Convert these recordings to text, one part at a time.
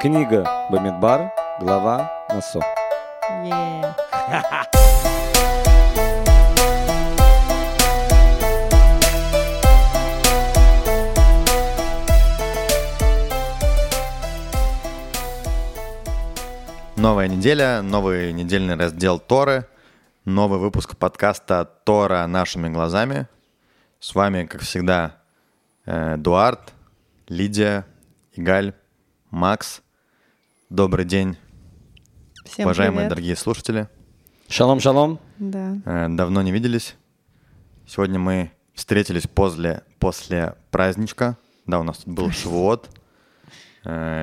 Книга Бамидбар, глава Насо. Новая неделя, новый недельный раздел Торы, новый выпуск подкаста Тора нашими глазами. С вами, как всегда, э, Эдуард, Лидия, Игаль, Макс. Добрый день, Всем уважаемые привет. дорогие слушатели. Шалом, шалом. Да. Э, Давно не виделись. Сегодня мы встретились после, после праздничка. Да, у нас тут был Шивот.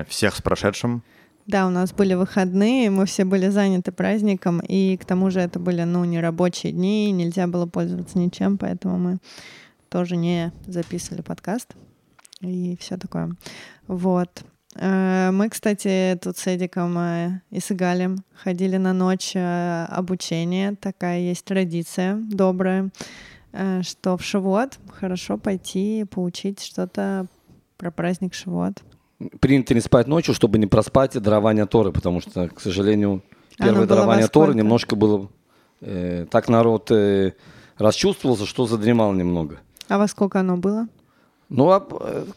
Всех с прошедшим. Да, у нас были выходные, мы все были заняты праздником, и к тому же это были, ну, не рабочие дни, нельзя было пользоваться ничем, поэтому мы тоже не записывали подкаст и все такое. Вот. Э, Мы, кстати, тут с Эдиком э, и с Игалем ходили на ночь э, обучения. Такая есть традиция добрая, что в Шивот хорошо пойти поучить что-то про праздник Шивот. Принято не спать ночью, чтобы не проспать дарование Торы, потому что, к сожалению, Оно первое во дарование Торы немножко было... э, так народ э, расчувствовался, что задремал немного. А во сколько оно было? Ну, а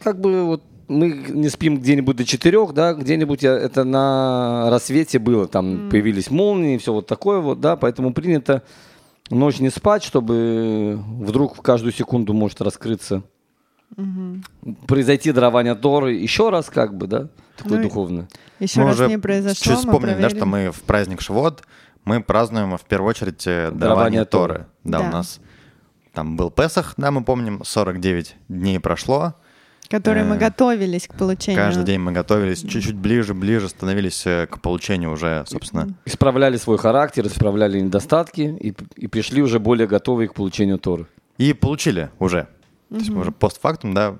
как бы вот мы не спим где-нибудь до четырех, да, где-нибудь я- это на рассвете было, там появились молнии, все вот такое вот, да, поэтому принято ночь не спать, чтобы вдруг в каждую секунду может раскрыться, произойти дарование Торы еще раз, как бы, да, такое Ну духовное. Еще мы раз уже не произошло, чуть мы вспомнили, да, что мы в праздник Шивот мы празднуем в первую очередь э, дарование Дарование Торы. Торы. Да, Да. у нас там был Песах, да, мы помним, 49 дней прошло. Которые мы э, готовились к получению. Каждый день мы готовились, чуть-чуть ближе, ближе становились э, к получению уже, собственно. Исправляли свой характер, исправляли недостатки и, и пришли уже более готовые к получению Торы. И получили уже. То есть мы уже постфактум, да,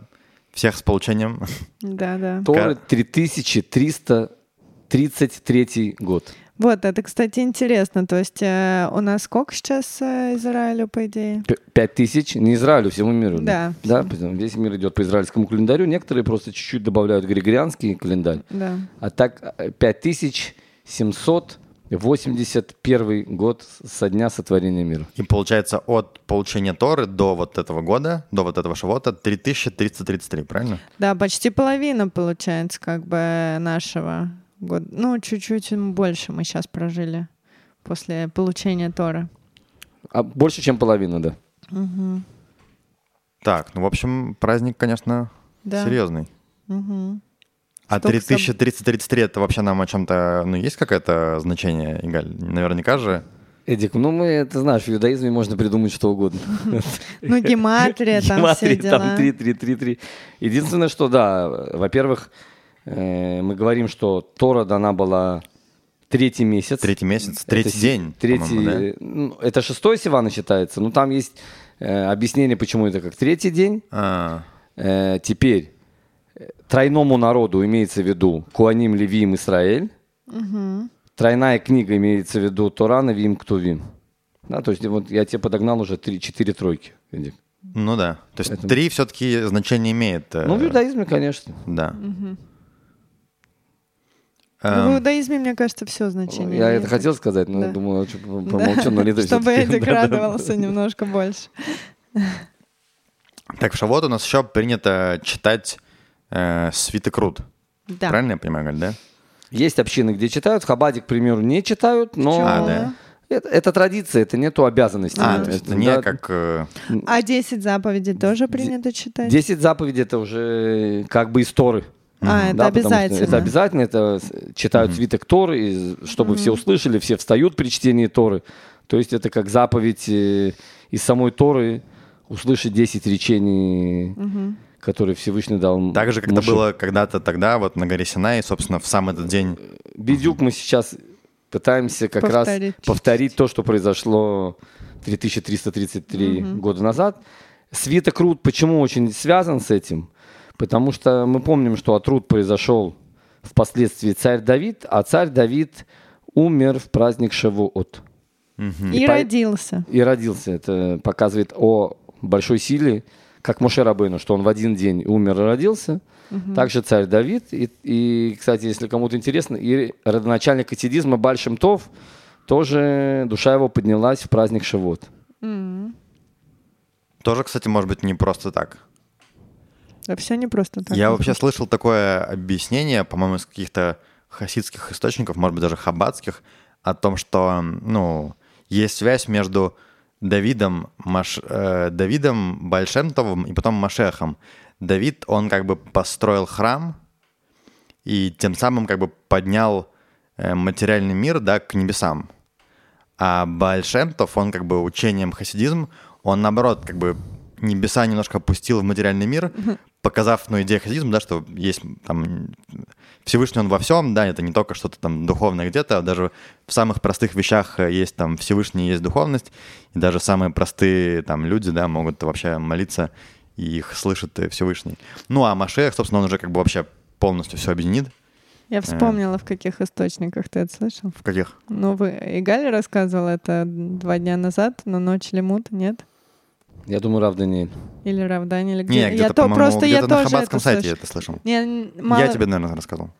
всех с получением. Да, да. Торы 3333 год. Вот, это, кстати, интересно. То есть э, у нас сколько сейчас э, Израилю, по идее? Пять тысяч, не Израилю, всему миру. Да. да. потому Весь мир идет по израильскому календарю. Некоторые просто чуть-чуть добавляют григорианский календарь. Да. А так э, 5781 год со дня сотворения мира. И получается от получения Торы до вот этого года, до вот этого Шивота 3333, правильно? Да, почти половина, получается, как бы нашего года. Ну, чуть-чуть больше мы сейчас прожили после получения Торы. А больше, чем половина, да. Так, ну, в общем, праздник, конечно, Да. серьезный. Мгм. А Столько соб- 3333 это вообще нам о чем-то, ну, есть какое-то значение, Игаль? Наверняка же. Эдик, ну мы, ты знаешь, в иудаизме можно придумать что угодно. Ну, гематрия, там все Гематрия, дела. там 3, 3, 3, 3. Единственное, что да, во-первых, мы говорим, что Тора дана была третий месяц. Третий месяц, Это третий си- день, Третий, по-моему, ну, это шестой Сивана считается, но там есть э, объяснение, почему это как третий день. А, Э, теперь э, тройному народу имеется в виду Куаним, Левиим, Израиль. Тройная книга имеется в виду Тора, Навиим, Ктувим. Да, то есть вот я тебе подогнал уже три, четыре тройки. Эдик. ну да. То есть Поэтому- три все-таки значение имеет. э, Ну, в иудаизме, конечно. Да. Эм, В иудаизме, мне кажется, все значение. Я имеет. это хотел сказать, но Да. Да. помолчу, но Лида Чтобы Эдик радовался немножко больше. Так, в Шавот у нас еще принято читать э, свиток Рут. Да. Правильно я понимаю, Галь, да? Есть общины, где читают, в Хабаде, к примеру, не читают, но? А, да. это, это традиция, это нету обязанности. А, то есть это не да. как... э, А 10 заповедей тоже принято читать? 10 заповедей это уже как бы из Торы. А, это Да, обязательно. Это обязательно, это читают свиток Торы, и чтобы все услышали, все встают при чтении Торы. То есть это как заповедь э, из самой Торы услышать 10 речений, которые Всевышний дал Так же, как это Моше. было когда-то тогда, вот на горе Синай, собственно, в сам этот день. Бедюк мы сейчас пытаемся как Повторить. раз повторить то, что произошло 3333 года назад. Свиток Рут почему очень связан с этим? Потому что мы помним, что от Рут произошел впоследствии царь Давид, а царь Давид умер в праздник Шавуот. И по- родился. И родился. Это показывает о большой силе, как Моше Рабейну, что он в один день умер и родился. Также царь Давид. И, и, кстати, если кому-то интересно, и родоначальник хасидизма Бальшем Тов, тоже душа его поднялась в праздник Шавот. Тоже, кстати, может быть, не просто так. Да все не просто так. Я вообще слышал такое объяснение, по-моему, из каких-то хасидских источников, может быть, даже хаббатских, о том, что, ну, есть связь между Давидом, Маш, э, Давидом Большемтовым и потом Машехом. Давид, он как бы построил храм и тем самым как бы поднял э, материальный мир, да, к небесам. А Большемтов, он как бы учением хасидизм, он наоборот как бы небеса немножко опустил в материальный мир, показав, ну, идею хасидизма, да, что есть там Всевышний он во всем, да, это не только что-то там духовное где-то, а даже в самых простых вещах есть там Всевышний, есть духовность, и даже самые простые там люди, да, могут вообще молиться, и их слышит Всевышний. Ну, а Машех, собственно, он уже как бы вообще полностью все объединит. Я вспомнила, в каких источниках ты это слышал. В каких? Ну, вы, Игаль рассказывал это два дня назад, на ночь лимут, нет? Я думаю, Рав Даниэль. Или Рав Даниэль. Где? Не, где-то, я то, просто где-то я на это сайте слышу. я это слышал. Не, мало... Я тебе, наверное, рассказывал.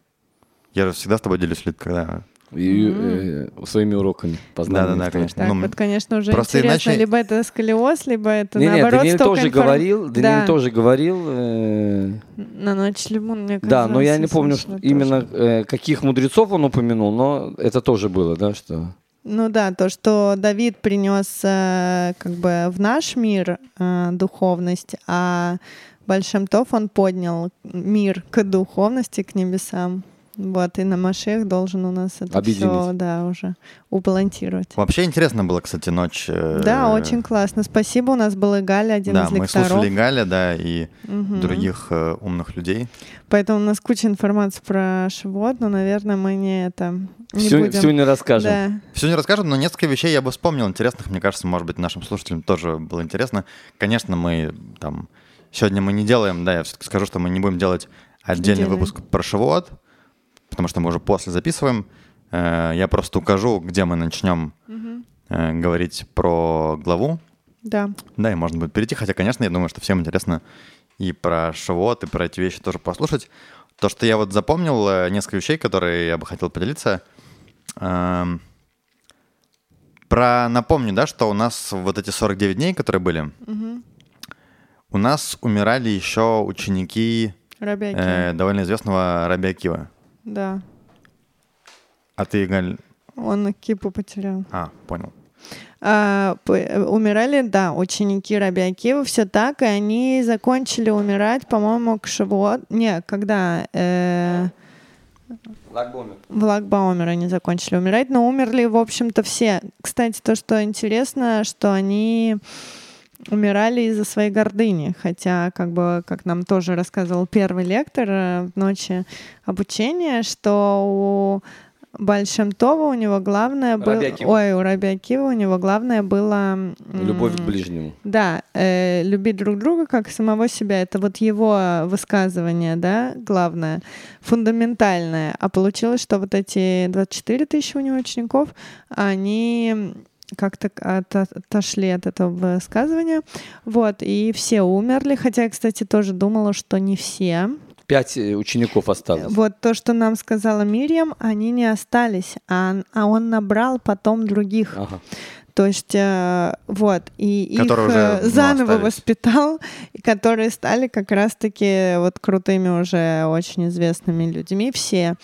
Я же всегда с тобой делюсь, Лид, когда... И, э, своими уроками познания. Да-да-да, конечно. Так, Ну, вот, конечно, уже просто интересно, иначе- либо это сколиоз, либо это Не, не, наоборот Даниэль тоже информ- говорил, Даниэль Да. тоже говорил, э, На ночь лимон, мне кажется. да, но я не помню что именно э, каких мудрецов он упомянул, но это тоже было, да, что Ну да, то, что Давид принес э, как бы в наш мир э, духовность, а Большемтов он поднял мир к духовности, к небесам. Вот, и на Машех должен у нас это все, да, уже уплантировать. Вообще интересно было, кстати, ночь. э, Да, очень классно. Спасибо. У нас был и Галя, один Да, из мы лекторов. слушали Галя, да, и Мгм. других э, умных людей. Поэтому у нас куча информации про Шивот, но, наверное, мы не это не все, будем. все не расскажем. Да. Все не расскажем, но несколько вещей я бы вспомнил интересных. Мне кажется, может быть, нашим слушателям тоже было интересно. Конечно, мы там... Сегодня мы не делаем, да, я все-таки скажу, что мы не будем делать отдельный выпуск про Шивот, потому что мы уже после записываем. Э, Я просто укажу, где мы начнем э, говорить про главу. Да. Да, и можно будет перейти. Хотя, конечно, я думаю, что всем интересно и про Шавуот, и про эти вещи тоже послушать. То, что я вот запомнил, э, несколько вещей, которые я бы хотел поделиться. Эм, Про, напомню, да, что у нас вот эти 49 дней, которые были, у нас умирали еще ученики э, довольно известного Раби Акива. Да. А ты, Галь... Он кипу потерял. А, понял. А, умирали, да, ученики Раби Акива, все так, и они закончили умирать, по-моему, к Шавуот. Не, когда э, в Лагбаумер они закончили умирать, но умерли, в общем-то, все. Кстати, то, что интересно, что они умирали из-за своей гордыни, хотя, как бы, как нам тоже рассказывал первый лектор э, в ночи обучения, что у Большемтова у него главное было... Ой, у Раби Акива у него главное было... Любовь к ближнему. да, э, любить друг друга как самого себя. Это вот его высказывание, да, главное, фундаментальное. А получилось, что вот эти 24 тысячи у него учеников, они как-то от- отошли от этого высказывания. Вот, и все умерли. Хотя я, кстати, тоже думала, что не все. Пять э, учеников осталось. Вот то, что нам сказала Мирьям, они не остались, а, а он набрал потом других. Ага. То есть, э, вот, и их Которые уже, э, ну, заново остались. воспитал, и которые стали как раз-таки вот крутыми уже очень известными людьми все.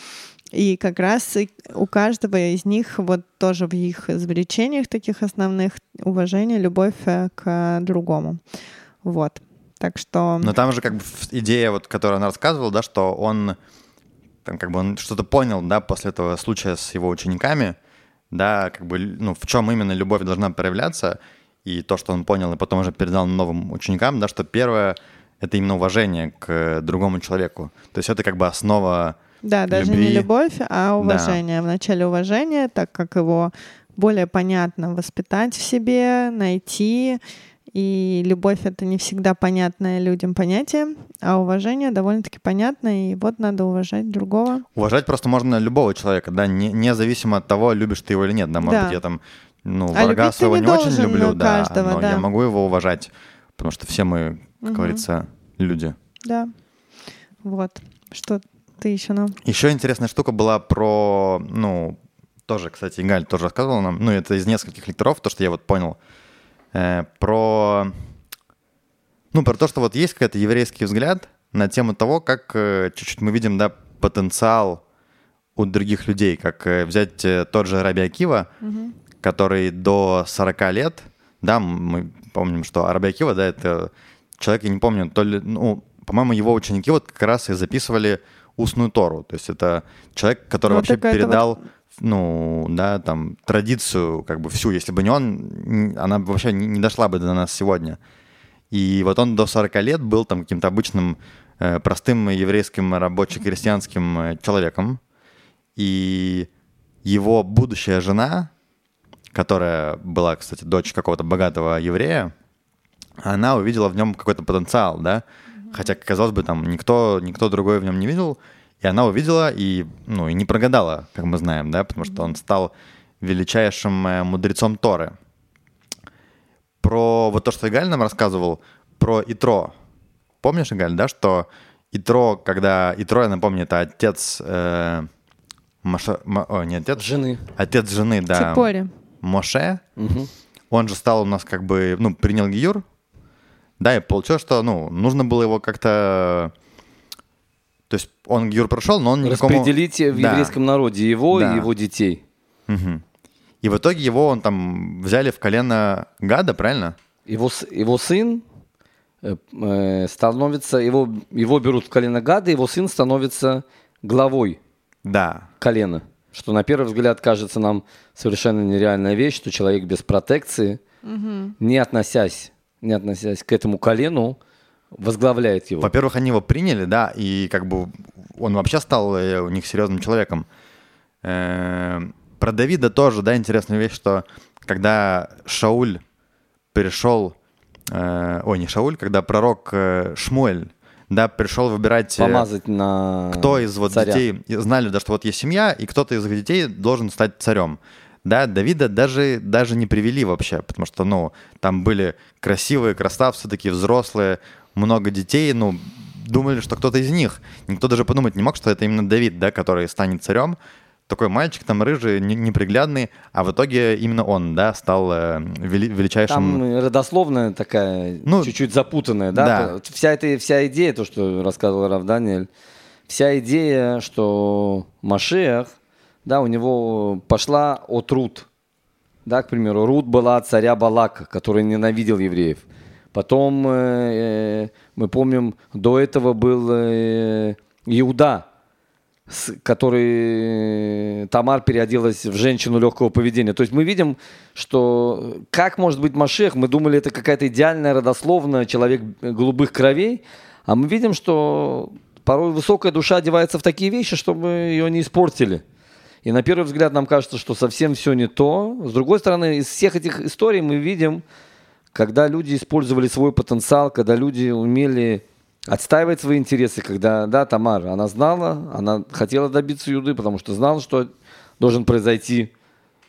И как раз у каждого из них вот тоже в их извлечениях таких основных уважение, любовь к другому. Вот. Так что... Но там же как бы идея, вот, которую она рассказывала, да, что он там как бы он что-то понял, да, после этого случая с его учениками, да, как бы, ну, в чем именно любовь должна проявляться, и то, что он понял, и потом уже передал новым ученикам, да, что первое — это именно уважение к другому человеку. То есть это как бы основа Да, даже любви. не любовь, а уважение. Вначале уважение, так как его более понятно воспитать в себе, найти. И любовь — это не всегда понятное людям понятие, а уважение довольно-таки понятно, и вот надо уважать другого. Уважать просто можно любого человека, да, не, независимо от того, любишь ты его или нет. Да, может Да. быть, я там, ну, А врага своего не не, очень люблю, ну, да, каждого, но да. я могу его уважать, потому что все мы как говорится, люди. Да. Вот. Что ты еще нам? Еще интересная штука была про, ну, тоже, кстати, Галь тоже рассказывала нам, ну, это из нескольких лекторов, то, что я вот понял, э, про, ну, про то, что вот есть какой-то еврейский взгляд на тему того, как э, чуть-чуть мы видим, да, потенциал у других людей, как э, взять э, тот же Раби Акива, Мгм. который до 40 лет, да, мы помним, что Раби Акива, да, это человек, я не помню, то ли, ну, по-моему, его ученики вот как раз и записывали устную Тору, то есть это человек, который Ну, вообще так это передал, ну, да, там, традицию, как бы всю, если бы не он, она вообще не не дошла бы до нас сегодня. И вот он до 40 лет был там каким-то обычным э, простым еврейским рабоче-крестьянским э, человеком. И его будущая жена, которая была, кстати, дочь какого-то богатого еврея, она увидела в нем какой-то потенциал, да, хотя, казалось бы, там никто, никто другой в нем не видел, и она увидела и, ну, и не прогадала, как мы знаем, да, потому что он стал величайшим э, мудрецом Торы. Про вот то, что Игаль нам рассказывал, про Итро. Помнишь, Игаль, да, что Итро, когда... Итро, я напомню, это отец... э, Маша... Ма- О, не отец. Жены. Отец жены, да. Ципори. Моше. Мгм. Он же стал у нас как бы, ну, принял Гиюр. Да, и получилось, что, ну, нужно было его как-то... То есть он Гиюр прошел, но он никакому... Распределить в Да. еврейском народе его Да. и его детей. Мгм. И в итоге его он там взяли в колено Гада, правильно? Его, его сын э, э, становится, его, его берут в колено гада, его сын становится главой Да. колена. Что на первый взгляд кажется нам совершенно нереальная вещь, что человек без протекции, не относясь, не относясь к этому колену, возглавляет его. Во-первых, они его приняли, да, и как бы он вообще стал э, у них серьезным человеком. Э, Про Давида тоже, да, интересная вещь, что когда Шауль перешел, э, ой, не Шауль, когда пророк Шмуэль, да, пришел выбирать, Помазать на кто из вот царя. детей, знали, да, что вот есть семья, и кто-то из их детей должен стать царем. Да, Давида даже, даже не привели вообще, потому что, ну, там были красивые красавцы, такие взрослые, много детей, ну, думали, что кто-то из них. Никто даже подумать не мог, что это именно Давид, да, который станет царем. Такой мальчик там рыжий, не- неприглядный, а в итоге именно он, да, стал э, вели- величайшим... Там родословная такая, Ну, чуть-чуть запутанная, да? да. Вся эта вся идея, то, что рассказывал Рав Даниэль, вся идея, что Машех, да, у него пошла от Рут. Да, к примеру, Рут была от царя Балака, который ненавидел евреев. Потом, э, э, мы помним, до этого был э, Иуда, который Тамар переоделась в женщину легкого поведения. То есть мы видим, что как может быть Машех, мы думали, это какая-то идеальная родословная, человек голубых кровей, а мы видим, что порой высокая душа одевается в такие вещи, чтобы ее не испортили. И на первый взгляд нам кажется, что совсем все не то. С другой стороны, из всех этих историй мы видим, когда люди использовали свой потенциал, когда люди умели отстаивать свои интересы, когда, да, Тамар, она знала, она хотела добиться Юды, потому что знала, что должен произойти,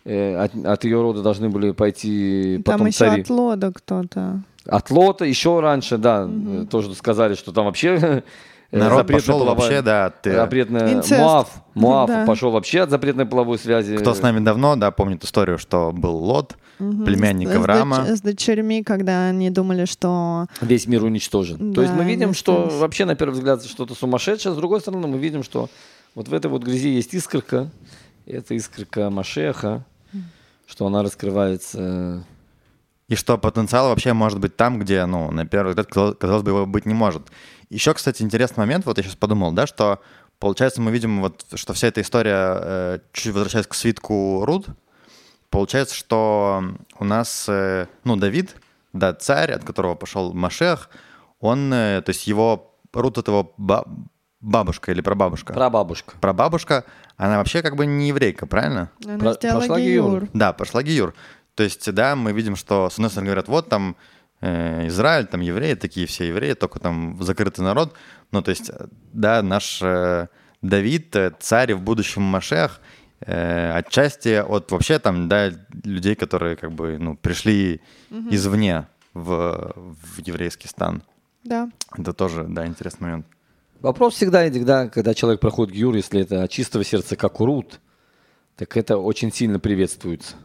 э, от, от ее рода должны были пойти Там потом еще цари. от Лода кто-то. От Лота еще раньше, да, э, тоже сказали, что там вообще Народ запретная пошел половая- вообще, да, от, э, запретная Инцест. Муав, Муав Да. пошел вообще от запретной половой связи. Кто с нами давно, да, помнит историю, что был Лот, племянник С- с Авраама. доч- С дочерьми, когда они думали, что... весь мир уничтожен. То есть Да, мы видим, что остались. вообще на первый взгляд что-то сумасшедшее, с другой стороны мы видим, что вот в этой вот грязи есть искорка, и это искорка Машеха, что она раскрывается. И что потенциал вообще может быть там, где, ну, на первый взгляд, казалось, казалось бы, его быть не может. Еще, кстати, интересный момент, вот я сейчас подумал, да, что, получается, мы видим, вот, что вся эта история, э, чуть возвращаясь к свитку Руд, получается, что у нас, э, ну, Давид, да, царь, от которого пошел Машех, он, э, то есть его, Руд это его ба- бабушка или прабабушка? Прабабушка. Прабабушка, она вообще как бы не еврейка, правильно? Она Про- прошла гиюр. Да, пошла Гиюр. То есть, да, мы видим, что с одной стороны говорят, вот там Израиль, там евреи, такие все евреи, только там закрытый народ. Ну, то есть, э, да, наш э, Давид, э, царь в будущем Машех, э, отчасти от вообще там, да, людей, которые как бы, ну, пришли извне в, в еврейский стан. Да. Это тоже, да, интересный момент. Вопрос всегда, всегда, когда человек проходит гюр, если это от чистого сердца, как урут, так это очень сильно приветствуется.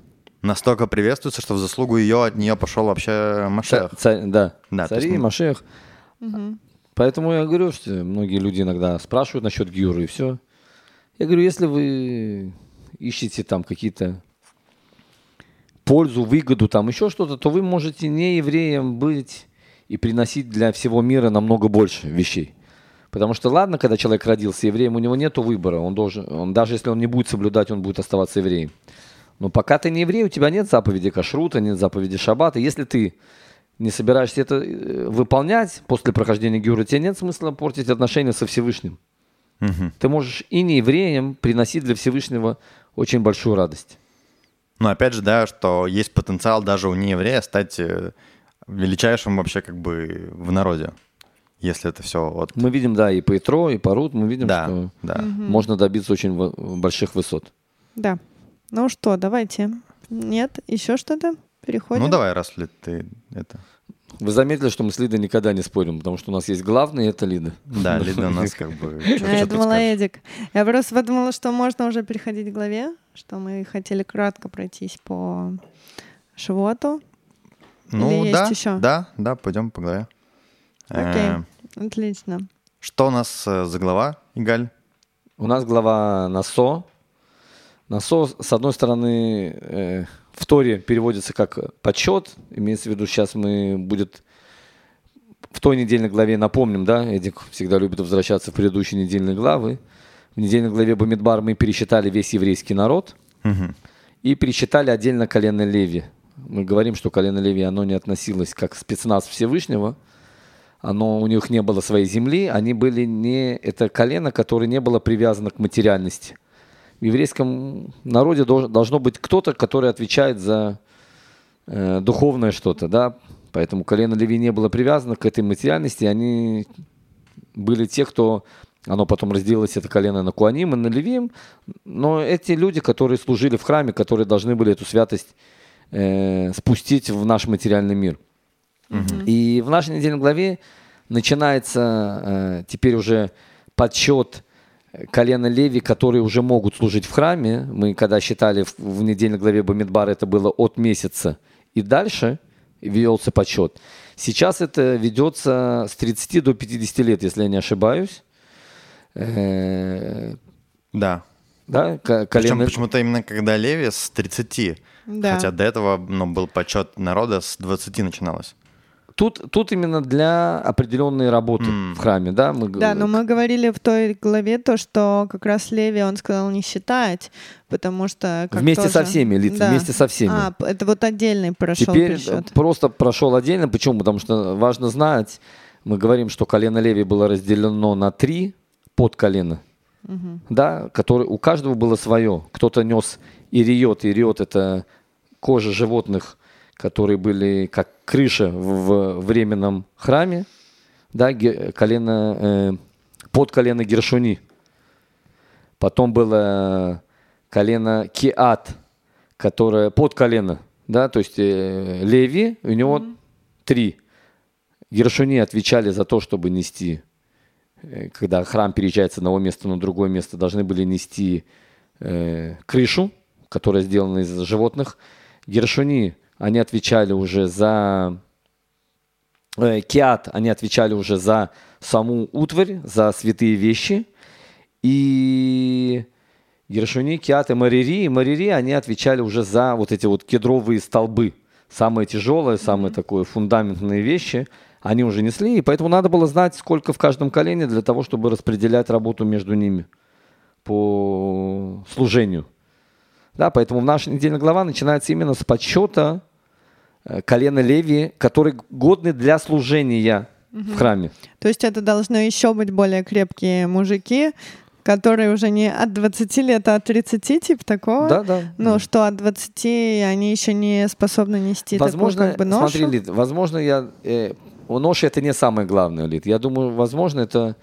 Настолько приветствуется, что в заслугу ее от нее пошел вообще Машех. Ца- царь- да, Да, цари, есть Машех. Поэтому я говорю, что многие люди иногда спрашивают насчет гюры и все. Я говорю, если вы ищете там какие-то пользу, выгоду, там еще что-то, то вы можете не евреем быть и приносить для всего мира намного больше вещей. Потому что ладно, когда человек родился евреем, у него нет выбора. Он должен, он, даже если он не будет соблюдать, он будет оставаться евреем. Но пока ты не еврей, у тебя нет заповеди кашрута, нет заповеди шаббата. Если ты не собираешься это э, выполнять после прохождения гюры, тебе нет смысла портить отношения со Всевышним. Мгм. Ты можешь и не евреям приносить для Всевышнего очень большую радость. Но опять же, да, что есть потенциал даже у нееврея стать э, величайшим вообще как бы в народе. Если это все вот... Мы видим, да, и по Итро, и по Рут, мы видим, Да, что да. можно добиться очень больших высот. Да. Ну что, давайте. Нет, еще что-то? Переходим. Ну давай, раз ли ты это... Вы заметили, что мы с Лидой никогда не спорим, потому что у нас есть главный, и это Лида. Да, Лида у нас как бы... А я думала? Эдик. Я просто подумала, что можно уже переходить к главе, что мы хотели кратко пройтись по Шивоту. Ну да, да, да, пойдем по главе. Окей, Э, отлично. Что у нас э, за глава, Игаль? У нас глава Насо. Насо, с одной стороны, э, в Торе переводится как почет. Имеется в виду, сейчас мы будет в той недельной главе, напомним, да, Эдик всегда любит возвращаться в предыдущие недельные главы. В недельной главе Бамидбар мы пересчитали весь еврейский народ Мгм. и пересчитали отдельно колено Леви. Мы говорим, что колено Леви, оно не относилось как спецназ Всевышнего, оно, у них не было своей земли, они были не, это колено, которое не было привязано к материальности. В еврейском народе должно быть кто-то, который отвечает за э, духовное что-то, да, поэтому колено Леви не было привязано к этой материальности, они были те, кто, оно потом разделилось, это колено на Куаним и на Левим, но эти люди, которые служили в храме, которые должны были эту святость э, спустить в наш материальный мир. И в нашей недельной главе начинается э, теперь уже подсчет колена Леви, которые уже могут служить в храме. Мы когда считали в, в недельной главе Бамидбар, это было от месяца и дальше велся подсчет. Сейчас это ведется с 30 до 50 лет, если я не ошибаюсь. Э, Да. да, ко- Причем колено- почему-то именно когда Леви с 30. Да. Хотя до этого ну, был почет народа с 20 начиналось. Тут, тут именно для определенной работы М. в храме, да? Мы, Да, но мы говорили в той главе то, что как раз Леви, он сказал не считать, потому что... как Вместе со тоже- всеми, Лид, вместе со всеми. А, это вот отдельный прошел Теперь пересчет. просто прошел отдельно. Почему? Потому что важно знать, мы говорим, что колено Леви было разделено на три подколена, да, которые, у каждого было свое. Кто-то нес ириот. Ириот – это кожа животных, которые были как крыша в временном храме, да, колено, э, под колено Гершуни. Потом было колено Киат, которое под колено, да, то есть э, Леви, у него три. Гершуни отвечали за то, чтобы нести, э, когда храм переезжает с одного места на другое место, должны были нести э, крышу, которая сделана из животных. Гершуни, они отвечали уже за э, Киат, они отвечали уже за саму утварь, за святые вещи. И Гершуни, Киат и Марири, и Марири, они отвечали уже за вот эти вот кедровые столбы. Самые тяжелые, самые такое фундаментные вещи они уже несли, и поэтому надо было знать, сколько в каждом колене для того, чтобы распределять работу между ними по служению. Да, поэтому в наша недельная глава начинается именно с подсчета колена Леви, которые годны для служения в храме. То есть это должны еще быть более крепкие мужики, которые уже не от 20 лет, а от 30, типа такого. Да, да. Ну, что от 20 они еще не способны нести возможно, такую как бы ношу. смотри, Лид, возможно, я... Э, ноши это не самое главное, Лид. Я думаю, возможно, это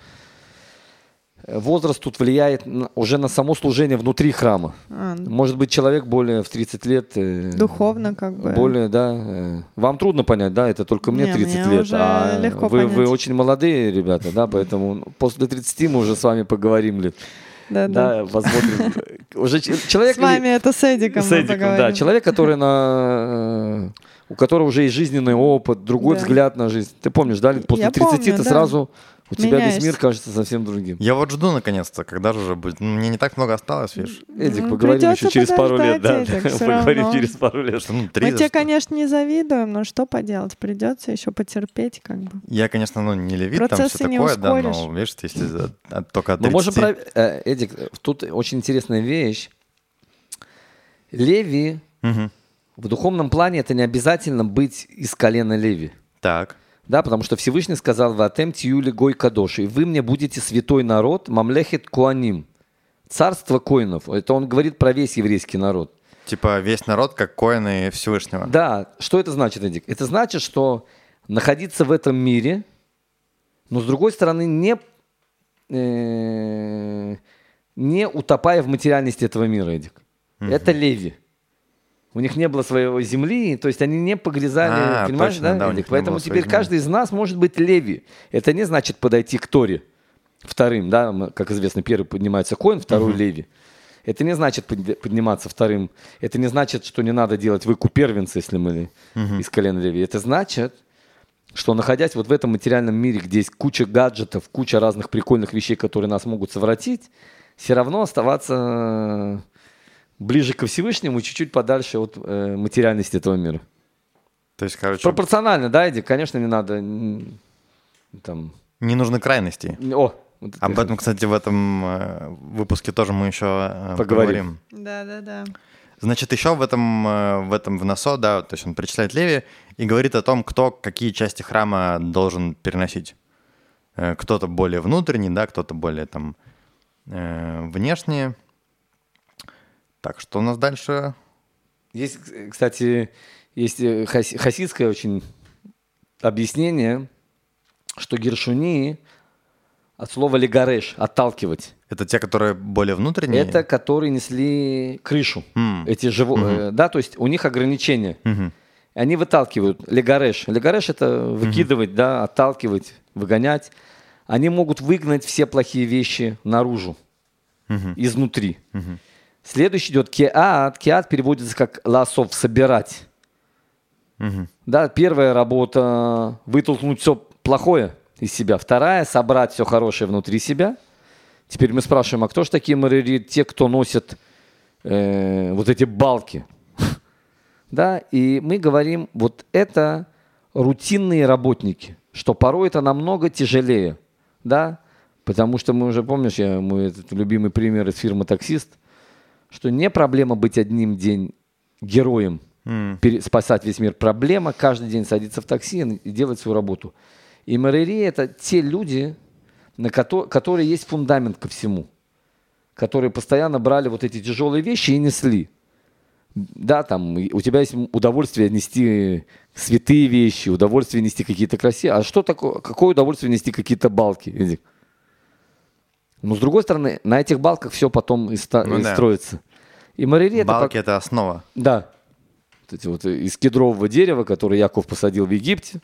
возраст тут влияет уже на само служение внутри храма. А, Может быть, человек более в 30 лет... э, духовно как бы. Более, да. э, Вам трудно понять, да, это только мне Не, 30 мне лет. а легко вы, вы понять. очень молодые ребята, да, поэтому после 30 мы уже с вами поговорим лет. Да, да. Да, посмотрим. Уже человек... С вами это с Эдиком с Эдиком, да, человек, который на... э, У которого уже есть жизненный опыт, другой Да. взгляд на жизнь. Ты помнишь, да, после Я 30 помню, ты да. сразу... У тебя весь Меняешься. мир кажется совсем другим. Я вот жду наконец-то, когда же уже будет. Ну, Мне не так много осталось, видишь. Эдик, Ну, поговорим придется еще через пару лет, да. Поговорим равно. через пару лет. Что, ну, Мы 30, тебе, что? конечно, не завидуем, но что поделать? Придется еще потерпеть, как бы. Я, конечно, ну, не левит, там Процессы все не такое, да, но, видишь, если от- только от Мы можем 30. про... э, Эдик, тут очень интересная вещь. Леви в духовном плане это не обязательно быть из колена Леви. Так. Да, потому что Всевышний сказал, «Ватем тиюли гой кадош, и вы мне будете святой народ, мамлехет куаним, царство коинов». Это он говорит про весь еврейский народ. Типа весь народ как коины Всевышнего. Да, что это значит, Эдик? Это значит, что находиться в этом мире, но с другой стороны, не, э, не утопая в материальности этого мира, Эдик. Это леви. У них не было своего земли, то есть они не погрязали, А, понимаешь, точно, да, да, у них Поэтому теперь каждый из нас может быть леви. Это не значит подойти к Торе вторым, да, как известно, первый поднимается коин, второй леви. Это не значит под- подниматься вторым. Это не значит, что не надо делать выкуп первенца, если мы из колена леви. Это значит, что находясь вот в этом материальном мире, где есть куча гаджетов, куча разных прикольных вещей, которые нас могут совратить, все равно оставаться ближе ко Всевышнему и чуть-чуть подальше от э, материальности этого мира. То есть, короче, Пропорционально, да, Эдик? Конечно, не надо там... не нужны крайности. О, вот это Об этом, кстати, в этом э, выпуске тоже мы еще э, Поговорим. поговорим. Да-да-да. Значит, еще в этом, э, в этом в НАСО, да, то есть он перечисляет Леви и говорит о том, кто какие части храма должен переносить. Э, Кто-то более внутренний, да, кто-то более там э, внешний. Так, что у нас дальше? Есть, кстати, есть э, хас- хасидское очень объяснение, что гершуни от слова легареш, отталкивать. Это те, которые более внутренние? Это которые несли крышу. М. Эти живо... э, Да, то есть у них ограничения. Мгм. Они выталкивают легареш. Легареш это выкидывать, да, отталкивать, выгонять. Они могут выгнать все плохие вещи наружу, Мгм. изнутри. Следующий идет кеат. Кеат переводится как ласов, собирать. Мгм. Да, первая работа вытолкнуть все плохое из себя. Вторая собрать все хорошее внутри себя. Теперь мы спрашиваем, а кто же такие марири? Те, кто носят э, вот эти балки. Да, и мы говорим, вот это рутинные работники, что порой это намного тяжелее, да, потому что мы уже, помнишь, я, мой этот любимый пример из фирмы «Таксист», что не проблема быть одним день героем, пере- спасать весь мир. Проблема каждый день садиться в такси и делать свою работу. И МРРИ – это те люди, на кото- которые есть фундамент ко всему, которые постоянно брали вот эти тяжелые вещи и несли. Да, там у тебя есть удовольствие нести святые вещи, удовольствие нести какие-то красивые. А что такое? Какое удовольствие нести какие-то балки, Эдик? Но с другой стороны, на этих балках все потом и, ста- Ну и да. строится. И это Балки — это основа. да. Вот эти вот из кедрового дерева, который Яков посадил в Египте.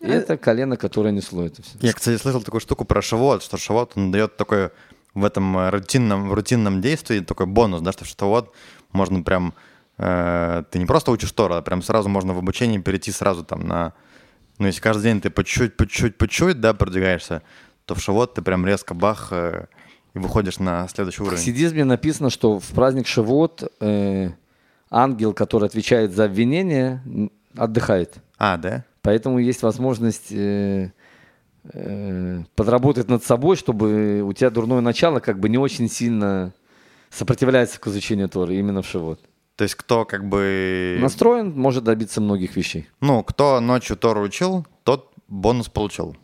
И это колено, которое несло это все. Я, кстати, слышал такую штуку про Шавуот, что Шавуот, он дает такой в этом э, рутинном, в рутинном действии такой бонус, да, что в Шавуот можно прям, э, ты не просто учишь Тора, а прям сразу можно в обучении перейти сразу там на, ну, если каждый день ты по чуть-чуть, по чуть-чуть, да, продвигаешься, то в Шавуот ты прям резко бах э, и выходишь на следующий В уровень. хасидизме написано, что в праздник Шавуот э, ангел, который отвечает за обвинение, отдыхает. А, да? Поэтому есть возможность э, э, подработать над собой, чтобы у тебя дурное начало как бы не очень сильно сопротивляется к изучению Торы именно в Шавуот. То есть кто как бы... Настроен, может добиться многих вещей. Ну, кто ночью Тору учил, тот бонус получил.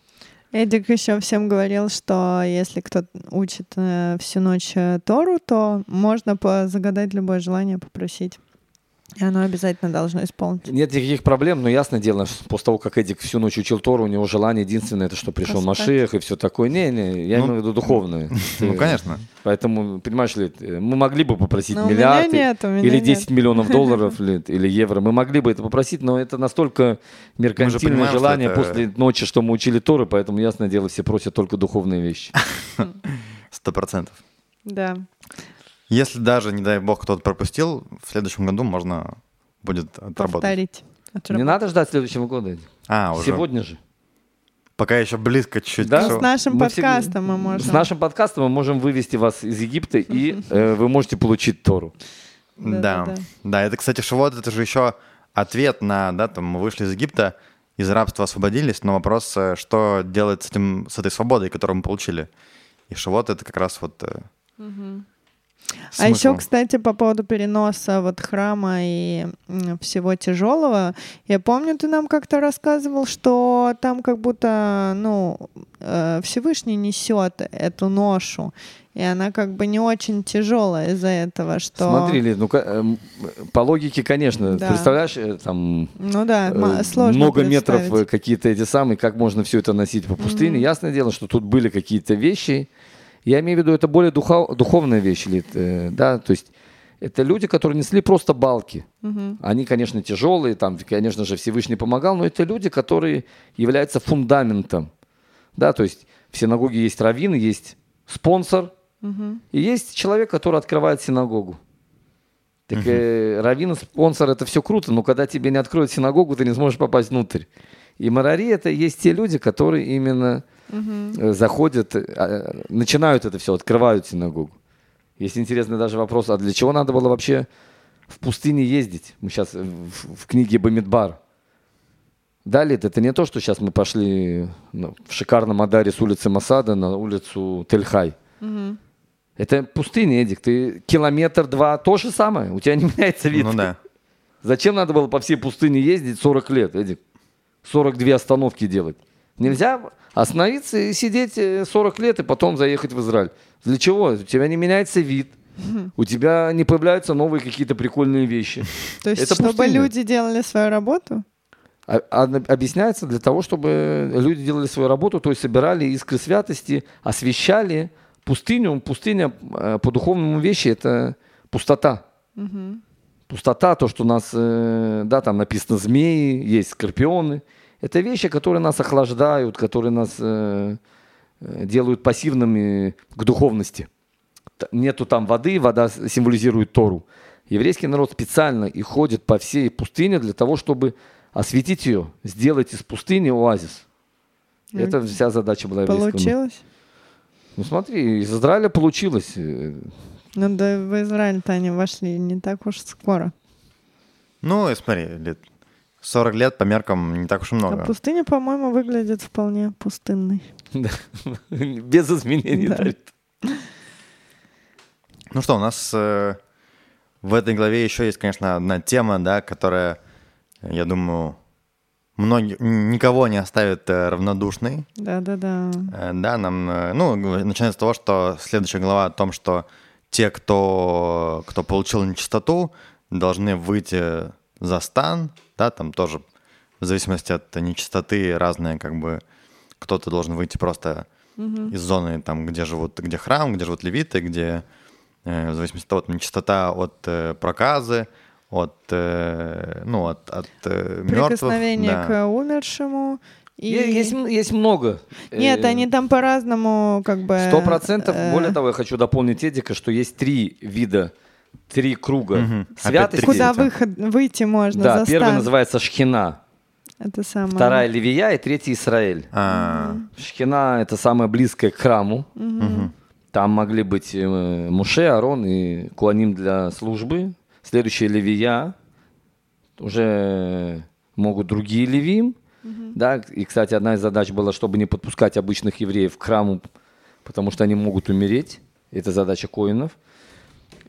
Эдик еще всем говорил, что если кто учит э, всю ночь э, Тору, то можно загадать любое желание попросить. И оно обязательно должно исполнить. Нет никаких проблем, но ясно дело, что после того, как Эдик всю ночь учил Тору, у него желание единственное, это что пришел Поспать. Машех и все такое. Не-не, я Ну, имею в виду духовное. Ну, конечно. Поэтому, понимаешь ли, э, мы могли бы попросить Но миллиард нет, или нет. 10 миллионов долларов ли, или евро. Мы могли бы это попросить, но это настолько меркантильное желание это- после ночи, что мы учили Торы, поэтому, ясное дело, все просят только духовные вещи. Сто процентов. Да. Если даже, не дай бог, кто-то пропустил, в следующем году можно будет отработать. Повторить. Не Отработать. надо ждать следующего года. А, уже. Сегодня же. Пока еще близко чуть-чуть. Да? Ну, шоу. с нашим Мы всегда- подкастом мы можем. С нашим подкастом мы можем вывести вас из Египта, и э, вы можете получить Тору. Да. Да-да-да. Да, это, кстати, Шивот, это же еще ответ на, да, там, мы вышли из Египта, из рабства освободились, но вопрос, э, что делать с, этим, с этой свободой, которую мы получили. И Шивот это как раз вот э, А еще, кстати, по поводу переноса вот храма и всего тяжелого, я помню, ты нам как-то рассказывал, что там как будто, ну, э, Всевышний несет эту ношу, и она как бы не очень тяжелая из-за этого, что... Смотри, Лид, ну эм, по логике, конечно, Да. представляешь, э, там Ну да, э, сложно много метров э, какие-то эти самые, как можно все это носить по пустыне. Мгм. Ясное дело, что тут были какие-то вещи. Я имею в виду, это более духа- духовная вещь, Лид, э, да, то есть это люди, которые несли просто балки. Мгм. Они, конечно, тяжелые, там, конечно же, Всевышний помогал, но это люди, которые являются фундаментом. Да, то есть в синагоге есть раввин, есть спонсор, Мгм. и есть человек, который открывает синагогу. Так э, раввин спонсор это все круто, но когда тебе не откроют синагогу, ты не сможешь попасть внутрь. И марари это есть те люди, которые именно Э, заходят, э, э, начинают это все, открывают синагогу. Есть интересный даже вопрос, а для чего надо было вообще в пустыне ездить? Мы сейчас в, в книге Бамидбар. Далее это не то, что сейчас мы пошли ну, в шикарном Адаре с улицы Масада на улицу Тельхай. Мгм. Это пустыня, Эдик. Ты километр-два, то же самое. У тебя не меняется вид. Ну да. Зачем надо было по всей пустыне ездить 40 лет, Эдик? 42 остановки делать. Нельзя остановиться и сидеть э, 40 лет и потом заехать в Израиль. Для чего? У тебя не меняется вид. У тебя не появляются новые какие-то прикольные вещи. То есть, Это чтобы пустыня. люди делали свою работу? А- а- объясняется для того, чтобы люди делали свою работу, то есть собирали искры святости, освещали пустыню. Пустыня э, по духовному вещи это пустота. Мгм. Пустота, то, что у нас, э, да, там написано змеи, есть скорпионы. Это вещи, которые нас охлаждают, которые нас э, э, делают пассивными к духовности. Нету там воды, вода символизирует Тору. Еврейский народ специально и ходит по всей пустыне для того, чтобы осветить ее, сделать из пустыни оазис. Ну, Это вся задача была еврейского. Получилось? Ну смотри, из Израиля получилось. Э, Ну да, в Израиль-то они вошли не так уж скоро. Ну, смотри, лет 40 лет по меркам не так уж и А много. пустыня, по-моему, выглядит вполне пустынной. да, Без изменений. Да. Ну что, у нас э, в этой главе еще есть, конечно, одна тема, да, которая, я думаю, многих, никого не оставит э, равнодушной. Да-да-да. Э, Да, нам, э, ну, начинается с того, что следующая глава о том, что те, кто, кто получил нечистоту, должны выйти за стан, да, там тоже в зависимости от нечистоты разные, как бы, кто-то должен выйти просто из зоны, там, где живут, где храм, где живут левиты, где, э, в зависимости от того, там, нечистота от э, проказы, от, э, ну, от, от э, мертвых. Прикосновение да. к умершему. И... Есть, есть много. Нет, Э, они там по-разному как бы... Сто процентов. э, Более того, я хочу дополнить Эдика, что есть три вида, три круга. Опять святости. Куда выход, выйти можно Да, первый называется Шхина, Это самое. вторая Левия и третий Израиль. А, Шхина это самое близкое к храму. мгм. Там могли быть э, Муше, Арон и Куаним для службы. Следующая Левия. Уже могут другие Левим. Да, и, кстати, одна из задач была, чтобы не подпускать обычных евреев к храму, потому что они могут умереть. Это задача коинов.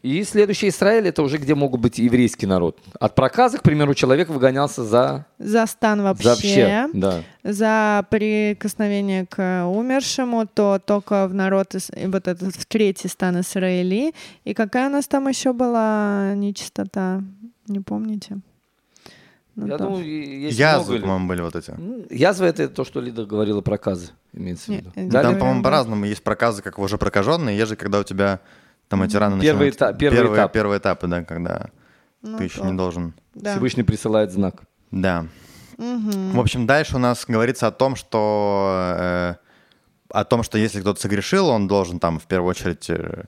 И следующий Израиль это уже где могут быть еврейский народ. От проказа, к примеру, человек выгонялся за, За стан вообще. за вообще. Да. За прикосновение к умершему, то только в народ, вот этот в третий стан Израили. И какая у нас там еще была нечистота? Не помните? Ну, Я да. думаю, есть Язвы, по-моему, были вот эти. Ну, Язва это то, что Лида говорила проказы, имеется в виду. э, Да, Там, по-моему, по-разному. Есть проказы, как уже прокаженные, есть же, когда у тебя там эти раны Первый начинают- этап- первый первые, этап. первые этапы, да, когда Ну, ты еще то. не должен. Да. Всевышний присылает знак. Да. Мгм. В общем, дальше у нас говорится о том, что э, о том, что если кто-то согрешил, он должен там в первую очередь э,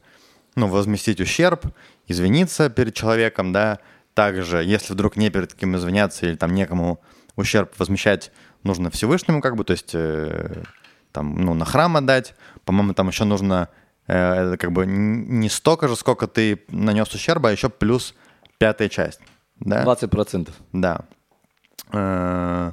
ну, возместить ущерб, извиниться перед человеком, да. Также, если вдруг не перед кем извиняться или там некому ущерб возмещать, нужно Всевышнему, как бы, то есть э, там, ну, на храм отдать. По-моему, там еще нужно э, как бы не столько же, сколько ты нанес ущерба, а еще плюс пятая часть. Да? 20%. Да. Э,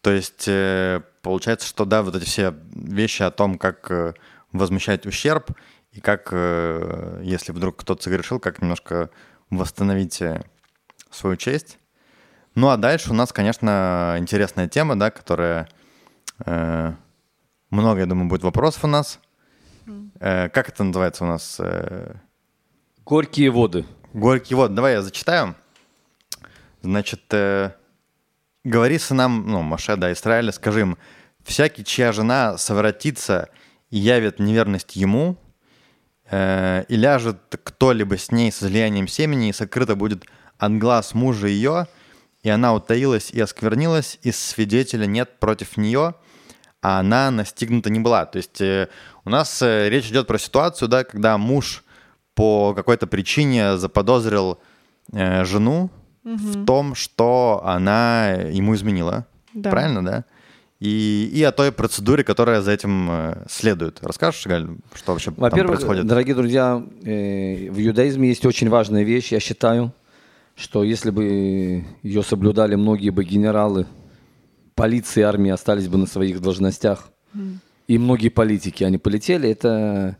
То есть э, получается, что да, вот эти все вещи о том, как э, возмещать ущерб и как, э, если вдруг кто-то согрешил, как немножко восстановить свою честь. Ну а дальше у нас, конечно, интересная тема, да, которая э, много, я думаю, будет вопросов у нас. Э, Как это называется у нас? Э, Горькие воды. Горький вот, давай я зачитаю. Значит, э, говори сынам, ну, Маше, да, Израиля, скажи им, всякий, чья жена совратится и явит неверность ему, э, и ляжет кто-либо с ней с излиянием семени, и сокрыто будет от глаз мужа ее, и она утаилась и осквернилась, и свидетеля нет против нее, а она настигнута не была. То есть э, у нас э, речь идет про ситуацию, да, когда муж по какой-то причине заподозрил э, жену в том, что она ему изменила. Да. Правильно, да? И, и о той процедуре, которая за этим э, следует. Расскажешь, Галь, что вообще там Во-первых, происходит? дорогие друзья, э, в иудаизме есть очень важная вещь, я считаю, что если бы ее соблюдали многие бы генералы, полиции, армии остались бы на своих должностях, и многие политики, они полетели, это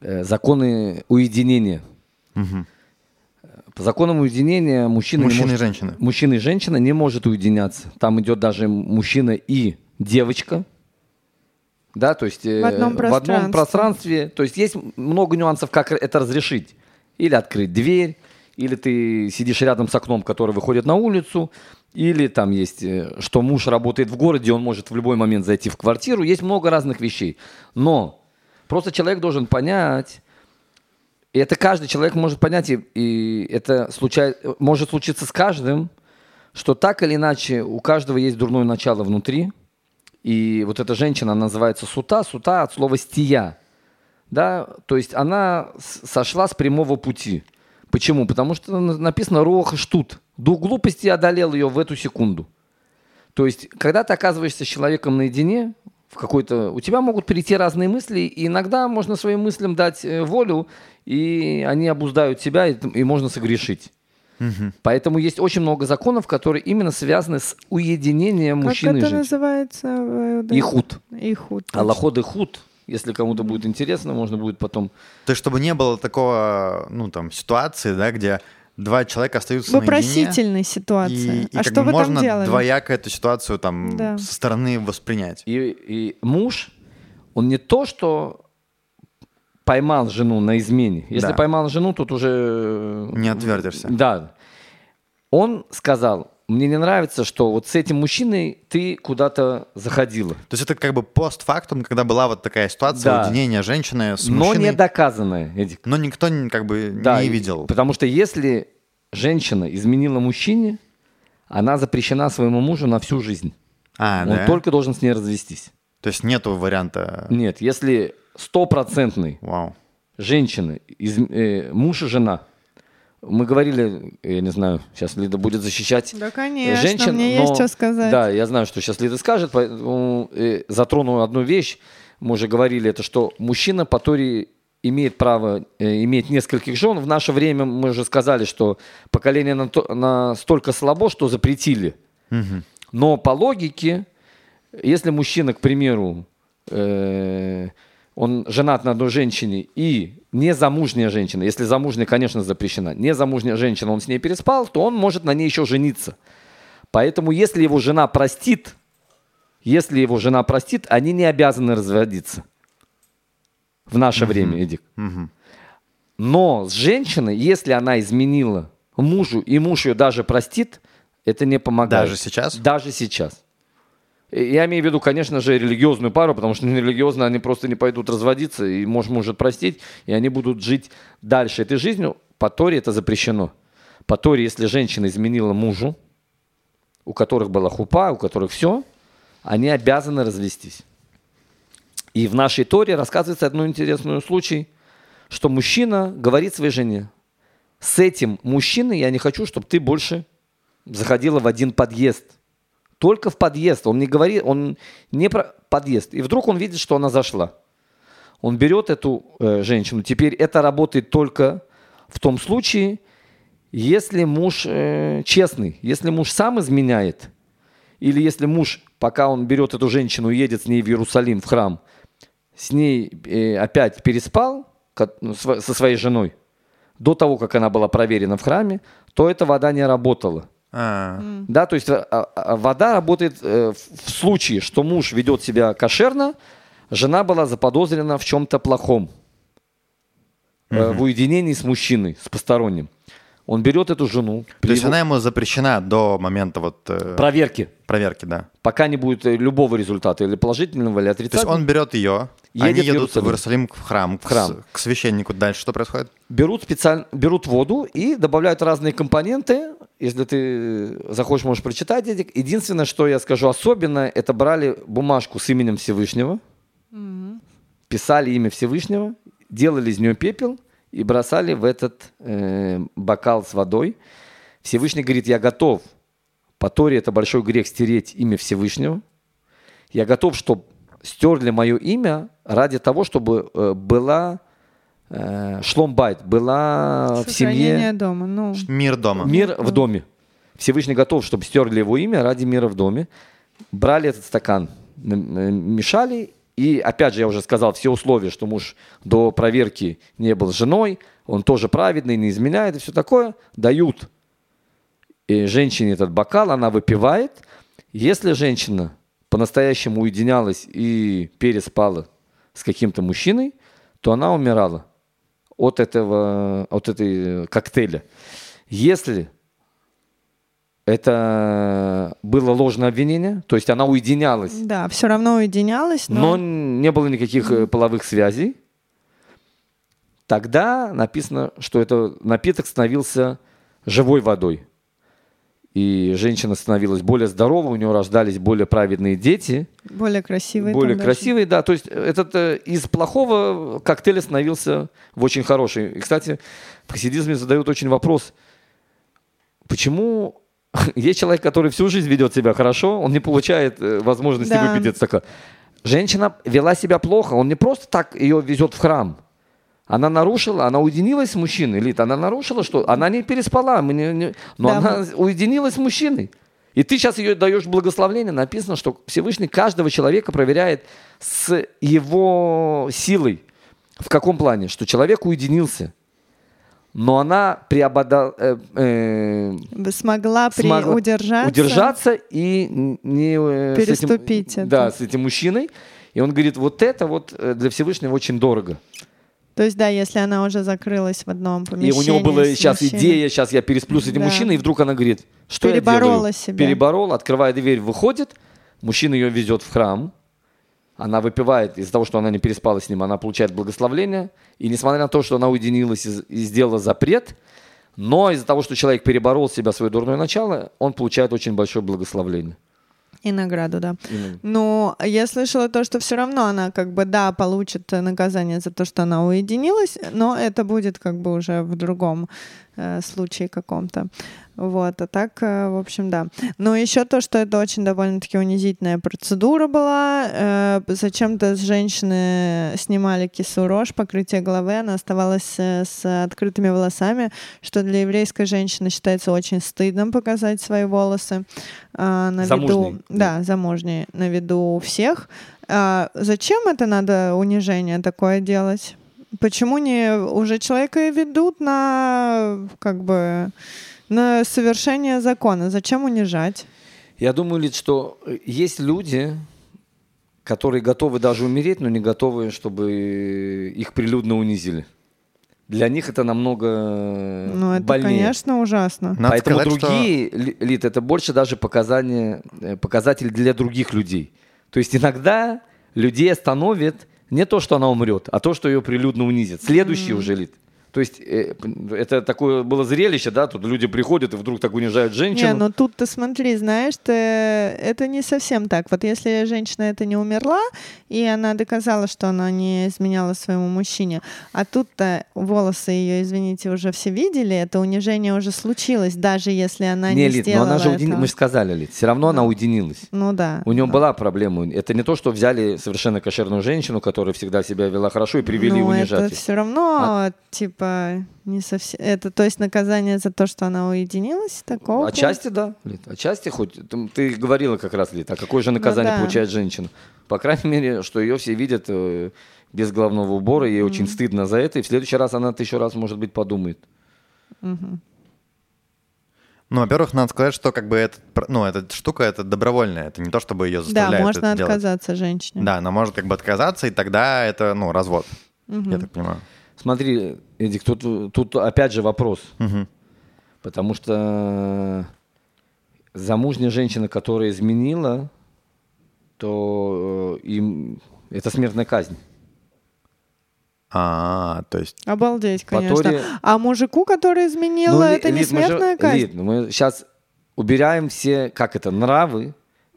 э, законы уединения. Мгм. По законам уединения мужчина, не Мужчина и может- женщина. мужчина и женщина не может уединяться. Там идет даже мужчина и девочка. Да, то есть э, В одном пространстве. пространстве. То есть есть много нюансов, как это разрешить. Или открыть дверь, или ты сидишь рядом с окном, который выходит на улицу, или там есть, э, что муж работает в городе, он может в любой момент зайти в квартиру. Есть много разных вещей. Но просто человек должен понять, и это каждый человек может понять, и, и это случай, может случиться с каждым, что так или иначе у каждого есть дурное начало внутри. И вот эта женщина называется сута, сута от слова стия. Да? То есть она сошла с прямого пути. Почему? Потому что на- написано «Руах и штут». Дух глупости одолел ее в эту секунду. То есть, когда ты оказываешься с человеком наедине, в какой-то, у тебя могут прийти разные мысли, и иногда можно своим мыслям дать э, волю, и они обуздают себя, и, и можно согрешить. Поэтому есть очень много законов, которые именно связаны с уединением Как мужчины и это женщины. называется? в иудаизме? Ихуд. Ихуд. точно. Аллаход и худ. Если кому-то будет интересно, можно будет потом... То есть, чтобы не было такого, ну, там, ситуации, да, где два человека остаются В наедине, вопросительной ситуации. и, и а как что бы вы можно там делали? двояко эту ситуацию там Да. со стороны воспринять. И, и муж, он не то, что поймал жену на измене. Если Да. поймал жену, тут уже... Не отвертишься. Да. Он сказал, мне не нравится, что вот с этим мужчиной ты куда-то заходила. То есть это как бы постфактум, когда была вот такая ситуация Да. уединения женщины с Но мужчиной, не доказанное, Эдик. но никто как бы Да, не видел. Потому что если женщина изменила мужчине, она запрещена своему мужу на всю жизнь. А, Он да? только должен с ней развестись. То есть нету варианта... Нет, если стопроцентный женщины, из- э, муж и жена. Мы говорили, я не знаю, сейчас Лида будет защищать Да, конечно, женщин. мне но- есть что сказать. Да, я знаю, что сейчас Лида скажет, поэтому э, затрону одну вещь. Мы уже говорили, это что мужчина по Торе имеет право э, иметь нескольких жен. В наше время мы уже сказали, что поколение на то- настолько слабо, что запретили. Но по логике, если мужчина, к примеру, э, он женат на одной женщине и незамужняя женщина, если замужняя, конечно, запрещена, незамужняя женщина, он с ней переспал, то он может на ней еще жениться. Поэтому, если его жена простит, если его жена простит, они не обязаны разводиться. В наше время, Эдик. Но с женщиной, если она изменила мужу, и муж ее даже простит, это не помогает. Даже сейчас? Даже сейчас. Я имею в виду, конечно же, религиозную пару, потому что нерелигиозно они просто не пойдут разводиться, и муж может простить, и они будут жить дальше этой жизнью. По Торе это запрещено. По Торе, если женщина изменила мужу, у которых была хупа, у которых все, они обязаны развестись. И в нашей Торе рассказывается одно интересный случай, что мужчина говорит своей жене, с этим мужчиной я не хочу, чтобы ты больше заходила в один подъезд. Только в подъезд. Он не говорит, он не про подъезд. И вдруг он видит, что она зашла. Он берет эту э, женщину. Теперь это работает только в том случае, если муж э, честный, если муж сам изменяет, или если муж, пока он берет эту женщину едет с ней в Иерусалим, в храм, с ней э, опять переспал ну, со своей женой, до того, как она была проверена в храме, то эта вода не работала. А. Да, то есть а, а, вода работает э, в случае, что муж ведет себя кошерно, жена была заподозрена в чем-то плохом, угу. в уединении с мужчиной, с посторонним. Он берет эту жену. То есть его... она ему запрещена до момента вот... Э... Проверки. Проверки, да. Пока не будет любого результата, или положительного, или отрицательного. То есть он берет ее, едет они едут в Иерусалим в храм, в храм. К, к священнику. Дальше что происходит? Берут, специально, берут воду и добавляют разные компоненты. Если ты захочешь, можешь прочитать. Единственное, что я скажу особенно, это брали бумажку с именем Всевышнего, mm-hmm. писали имя Всевышнего, делали из нее пепел – и бросали в этот э, бокал с водой. Всевышний говорит, я готов. По Торе это большой грех стереть имя Всевышнего. Я готов, чтобы стерли мое имя ради того, чтобы э, была э, шломбайт, была в семье... дома, ну. Мир дома. Мир в доме. Всевышний готов, чтобы стерли его имя ради мира в доме. Брали этот стакан, мешали и опять же, я уже сказал, все условия, что муж до проверки не был женой, он тоже праведный, не изменяет и все такое, дают и женщине этот бокал, она выпивает. Если женщина по-настоящему уединялась и переспала с каким-то мужчиной, то она умирала от этого, от этой коктейля. Если это было ложное обвинение, то есть она уединялась. Да, все равно уединялась, но... но не было никаких mm. половых связей. Тогда написано, что этот напиток становился живой водой. И женщина становилась более здорова, у нее рождались более праведные дети. Более красивые. Более красивые, даже. да. То есть этот э, из плохого коктейля становился в очень хороший. И, кстати, в хасидизме задают очень вопрос, почему есть человек, который всю жизнь ведет себя хорошо, он не получает э, возможности да. выпить стакан. Женщина вела себя плохо, он не просто так ее везет в храм. Она нарушила, она уединилась с мужчиной, Лид, она нарушила что? Она не переспала, мы не, не, но да, она уединилась с мужчиной. И ты сейчас ее даешь благословление, написано, что Всевышний каждого человека проверяет с его силой. В каком плане? Что человек уединился но она преобладала, э, э, смогла, при... смогла удержаться. удержаться и не э, переступить с этим, это. Да, с этим мужчиной. И он говорит, вот это вот э, для Всевышнего очень дорого. То есть, да, если она уже закрылась в одном помещении. И у него была сейчас мужчиной. идея, сейчас я пересплю с этим да. мужчиной, и вдруг она говорит, что Переборола я делаю? себя. Переборол, открывая дверь, выходит, мужчина ее везет в храм, она выпивает из-за того, что она не переспала с ним, она получает благословление. И несмотря на то, что она уединилась и, сделала запрет, но из-за того, что человек переборол себя, свое дурное начало, он получает очень большое благословление. И награду, да. И... Но я слышала то, что все равно она как бы, да, получит наказание за то, что она уединилась, но это будет как бы уже в другом э, случае каком-то. Вот, а так, э, в общем, да. Но еще то, что это очень довольно-таки унизительная процедура была. Э, зачем-то с женщины снимали кису рожь, покрытие головы, она оставалась э, с открытыми волосами, что для еврейской женщины считается очень стыдным показать свои волосы на замужней. виду, да, замужней, на виду у всех. А зачем это надо унижение такое делать? Почему не уже человека ведут на как бы на совершение закона. Зачем унижать? Я думаю, Лид, что есть люди, которые готовы даже умереть, но не готовы, чтобы их прилюдно унизили. для них это намного Ну, это, больнее. конечно, ужасно. Надо Поэтому сказать, что- другие, ли- Лид, это больше даже показание, э, показатель для других людей. То есть иногда людей остановит не то, что она умрет, а то, что ее прилюдно унизят. Следующий уже Лид. То есть э, это такое было зрелище, да, тут люди приходят и вдруг так унижают женщину. Не, ну тут ты смотри, знаешь, ты, это не совсем так. Вот если женщина это не умерла, и она доказала, что она не изменяла своему мужчине, а тут-то волосы ее, извините, уже все видели, это унижение уже случилось, даже если она не, не, Лид, но сделала она же этого. мы же сказали, Лид, все равно она уединилась. Ну да. У нее была проблема. Это не то, что взяли совершенно кошерную женщину, которая всегда себя вела хорошо, и привели ну, унижать. это все равно, типа, не совсем... Это, то есть, наказание за то, что она уединилась, такого? Отчасти, да, Лид. Отчасти хоть. Ты, ты говорила как раз, Лид, а какое же наказание Ну да. получает женщина? По крайней мере, что ее все видят э, без головного убора, ей очень стыдно за это, и в следующий раз она тысячу раз, может быть, подумает. Ну, во-первых, надо сказать, что как бы это, ну, эта штука это добровольная, это не то, чтобы ее Да, заставляют можно это делать. отказаться женщине. Да, она может как бы отказаться, и тогда это, ну, развод. Я так понимаю. Смотри, Эдик, тут, тут опять же вопрос. Мгм. Потому что замужняя женщина, которая изменила, то э, им это смертная казнь. А, то есть, Обалдеть, конечно. Торе- А мужику, который изменила, Ну, Ли- это не Лид, мы же- смертная казнь? Лид, мы сейчас убираем все, как это, нравы.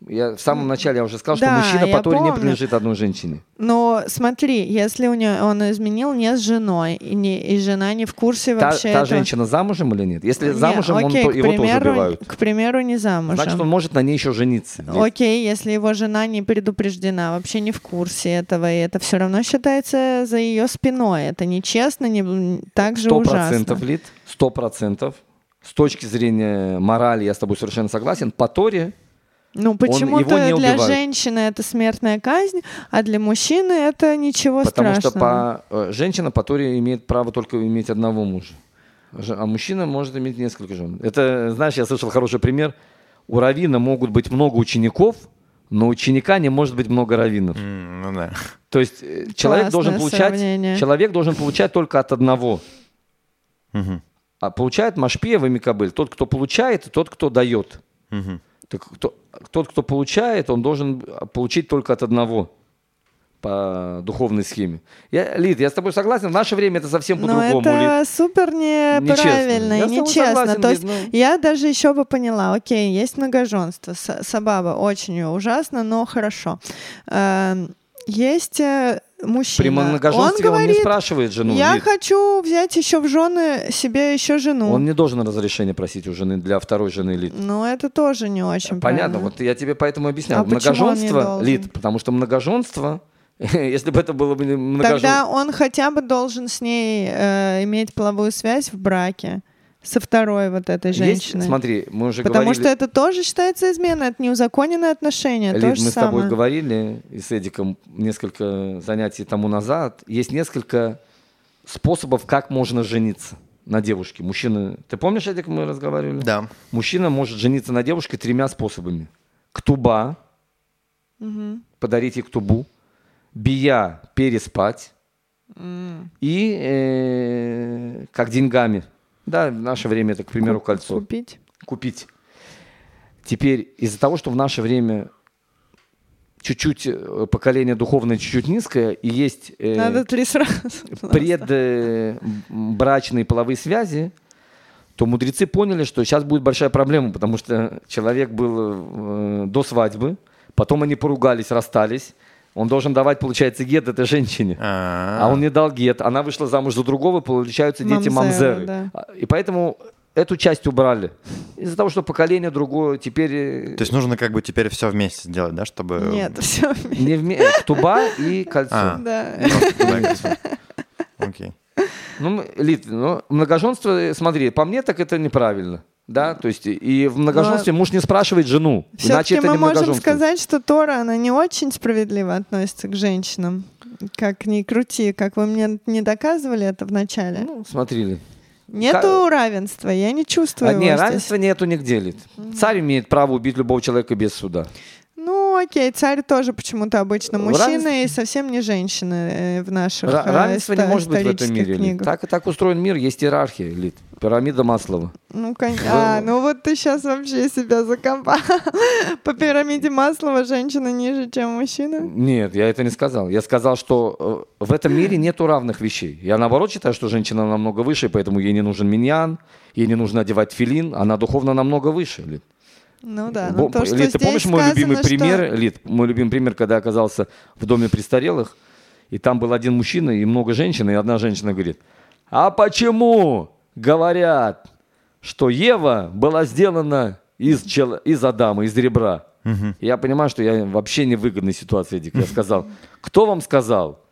Я в самом начале я уже сказал, что Да, мужчина я по Торе не принадлежит одной женщине. Но смотри, если у него, он изменил не с женой, и, не, и жена не в курсе Та, вообще та этого. женщина замужем или нет? Если Не, замужем, он окей, то- к его тоже примеру, убивают. К примеру, не замужем. Значит, он может на ней еще жениться. Нет? Окей, если его жена не предупреждена, вообще не в курсе этого, и это все равно считается за ее спиной. Это нечестно, не так же Сто ужасно. процентов, Лид, сто процентов. С точки зрения морали я с тобой совершенно согласен. По Торе Ну, его почему-то не для женщины это смертная казнь, а для мужчины это ничего Потому страшного. что по, э, женщина по Торе имеет право только иметь одного мужа. А мужчина может иметь несколько жен. Это, знаешь, я слышал хороший пример. У равина могут быть много учеников, но ученика не может быть много раввинов. м, ну да. То есть э, человек должен, Классное получать, сравнение. человек должен получать только от одного. Мгм. А получает Машпиев и Микабель. Тот, кто получает, и тот, кто дает. Мгм. Так кто- тот, кто получает, он должен получить только от одного по духовной схеме. Я, Лид, я с тобой согласен, в наше время это совсем Но по-другому. Лид. это супер неправильно Я и нечестно. согласен, То Лид, есть ну. я даже еще бы поняла, окей, есть многоженство, с- сабаба, очень ужасно, но хорошо. Эм, Есть э, мужчина. При многоженстве он он, говорит, не спрашивает жену. я Лид. хочу взять еще в жены себе еще жену. Он не должен разрешения просить у жены для второй жены Лид. Ну, это тоже не очень Понятно, правильно. вот я тебе поэтому объясняю. А он многоженство? Лид, потому что многоженство, если бы это было бы Тогда многоженство... он хотя бы должен с ней э, иметь половую связь в браке со второй вот этой женщиной. Есть, смотри, мы уже Потому говорили... что это тоже считается изменой, это неузаконенные отношения. Лид, то мы же с тобой самое. говорили и с Эдиком несколько занятий тому назад. Есть несколько способов, как можно жениться на девушке. Мужчина... Ты помнишь, Эдик, мы разговаривали? Да. Мужчина может жениться на девушке тремя способами. Ктуба, подарить ей ктубу, бия, переспать, и э, как деньгами. Да, в наше время это, к примеру, кольцо. Купить. Купить. Теперь из-за того, что в наше время чуть-чуть э, поколение духовное чуть-чуть низкое, и есть э, Надо три сразу. предбрачные половые связи, то мудрецы поняли, что сейчас будет большая проблема, потому что человек был э, до свадьбы, потом они поругались, расстались, он должен давать, получается, гет этой женщине. А он не дал гет, она вышла замуж за другого, получаются дети Мамзеры, мамзеры. да. А, И поэтому эту часть убрали. Из-за того, что поколение другое теперь э, То есть нужно как бы теперь все вместе сделать, да, чтобы... Нет, все. не вме... туба и кольцо. А. Да. Окей. Ну, Лид, ну, многоженство, э, смотри, по мне так это неправильно. Да, то есть и в многоженстве муж не спрашивает жену, иначе Все-таки мы можем сказать, что Тора, она не очень справедливо относится к женщинам. Как ни крути, как вы мне не доказывали это в начале. Ну, смотри, Лид. Нету равенства, я не чувствую А, не, его здесь. равенства нету нигде, Лид. Царь имеет право убить любого человека без суда. Окей, царь тоже почему-то обычно Равенство- мужчина и совсем не женщины э, в наших Ра- э, равенства не ста- может быть в этом мире. Книгах. Так, так устроен мир, есть иерархия, Лид. Пирамида Маслова. Ну, кон- а, ну вот ты сейчас вообще себя закопал. По пирамиде Маслова женщина ниже, чем мужчина. Нет, я это не сказал. Я сказал, что э, в этом мире нету равных вещей. Я наоборот считаю, что женщина намного выше, поэтому ей не нужен миньян, ей не нужно одевать филин, она духовно намного выше. Лид. Ну да, Бо- ну то, что Лид, ты помнишь мой сказано, любимый что- пример, Лид, мой любимый пример, когда я оказался в доме престарелых, и там был один мужчина и много женщин, и одна женщина говорит, а почему говорят, что Ева была сделана из, чел- из Адама, из ребра? И Я понимаю, что я вообще не в выгодной ситуации, Дик. Я сказал, кто вам сказал?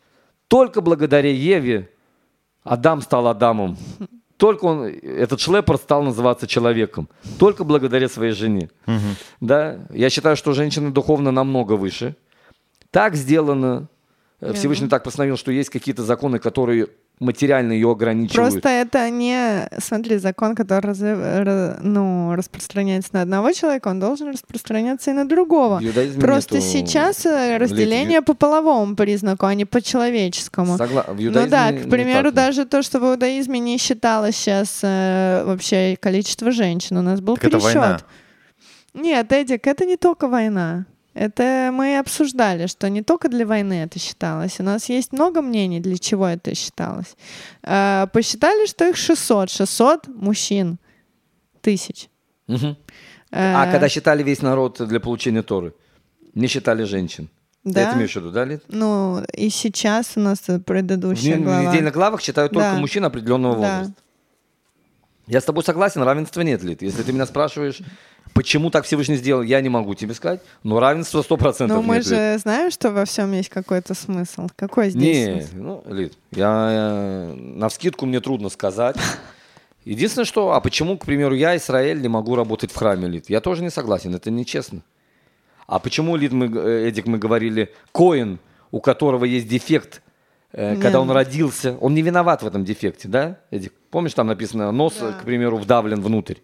Только благодаря Еве Адам стал Адамом. Только он, этот шлепер стал называться человеком. Только благодаря своей жене. Да? Я считаю, что женщины духовно намного выше. Так сделано. Всевышний так постановил, что есть какие-то законы, которые материально ее ограничивают. Просто это не, смотри, закон, который раз- ра- ну, распространяется на одного человека, он должен распространяться и на другого. В Просто нету сейчас э, лет- разделение по половому признаку, а не по человеческому. Согла- в Ну да, к примеру, так. даже то, что в иудаизме не считалось сейчас э, вообще количество женщин, у нас был Так это пересчет. война. Нет, Эдик, это не только война. Это мы обсуждали, что не только для войны это считалось. У нас есть много мнений, для чего это считалось. Э, посчитали, что их 600. 600 мужчин. Тысяч. Мгм. Э, А когда считали весь народ для получения Торы, не считали женщин. Да? это имеешь в виду, да, Лид? Ну, и сейчас у нас В, предыдущая в глава. недельных главах считают только Да. мужчин определенного Да. возраста. Я с тобой согласен, равенства нет, Лид. Если ты меня спрашиваешь, почему так Всевышний сделал, я не могу тебе сказать, но равенства 100% Но мы нет, же знаем, что во всем есть какой-то смысл. Какой здесь Не, смысл? ну, Лид, я, на вскидку мне трудно сказать. Единственное, что, а почему, к примеру, я, Израиль, не могу работать в храме, Лид? Я тоже не согласен, это нечестно. А почему, Лид, мы, э, Эдик, мы говорили, Коин, у которого есть дефект, э, когда он родился, он не виноват в этом дефекте, да, Эдик? Помнишь, там написано, нос, Да. к примеру, вдавлен внутрь?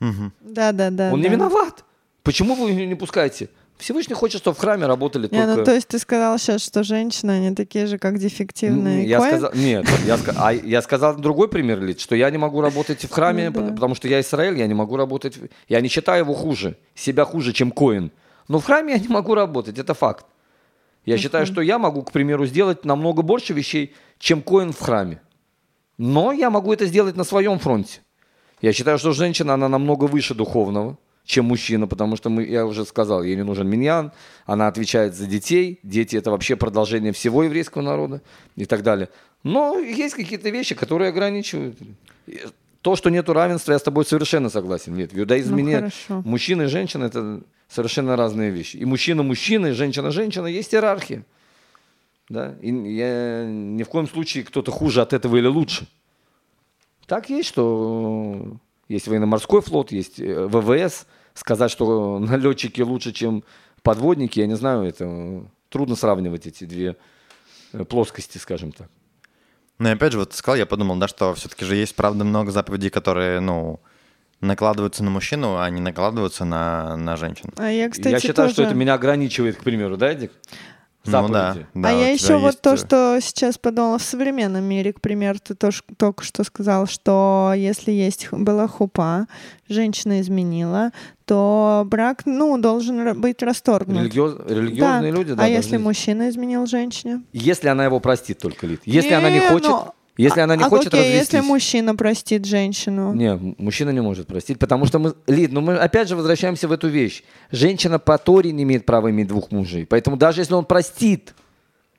Да, да, да. он да. не виноват. Почему вы не пускаете? Всевышний хочет, чтобы в храме работали Не, только... ну то есть ты сказал сейчас, что женщины, они такие же, как дефективные Я коин? сказал, нет, я, ска- а я сказал другой пример, Лид, что я не могу работать в храме, Ну да. потому что я Израиль, я не могу работать, я не считаю его хуже, себя хуже, чем Коин. Но в храме я не могу работать, это факт. Я считаю, что я могу, к примеру, сделать намного больше вещей, чем Коин в храме. Но я могу это сделать на своем фронте. Я считаю, что женщина, она намного выше духовного, чем мужчина, потому что мы, я уже сказал, ей не нужен миньян, она отвечает за детей, дети это вообще продолжение всего еврейского народа и так далее. Но есть какие-то вещи, которые ограничивают. То, что нету равенства, я с тобой совершенно согласен. Нет, в иудаизме Ну, нет. хорошо. Мужчина и женщина это совершенно разные вещи. И мужчина мужчина, и женщина женщина, есть иерархия. Да? И я, ни в коем случае кто-то хуже от этого или лучше. Так есть, что э, есть военно-морской флот, есть э, ВВС. Сказать, что налетчики лучше, чем подводники, я не знаю, это э, трудно сравнивать эти две плоскости, скажем так. Ну и опять же, вот ты сказал, я подумал, да, что все-таки же есть, правда, много заповедей, которые, ну, накладываются на мужчину, а не накладываются на, на женщину. А я, кстати, я считаю, что тоже- это меня ограничивает, к примеру, да, Дик? Ну да, Заповеди. да. а я еще вот то, э, что сейчас подумала в современном мире, к примеру, ты тоже только что сказал, что если есть х- была хупа, женщина изменила, то брак, ну, должен быть расторгнут. Религиоз- Религиозные Да. люди, да. а если должны- мужчина изменил женщине? Если она его простит только, Лид. Если она не Не, хочет, ну, если она не а хочет окей, развестись. если мужчина простит женщину? Не, мужчина не может простить, потому что мы, Лид, ну мы опять же возвращаемся в эту вещь. Женщина по Торе не имеет права иметь двух мужей. Поэтому даже если он простит,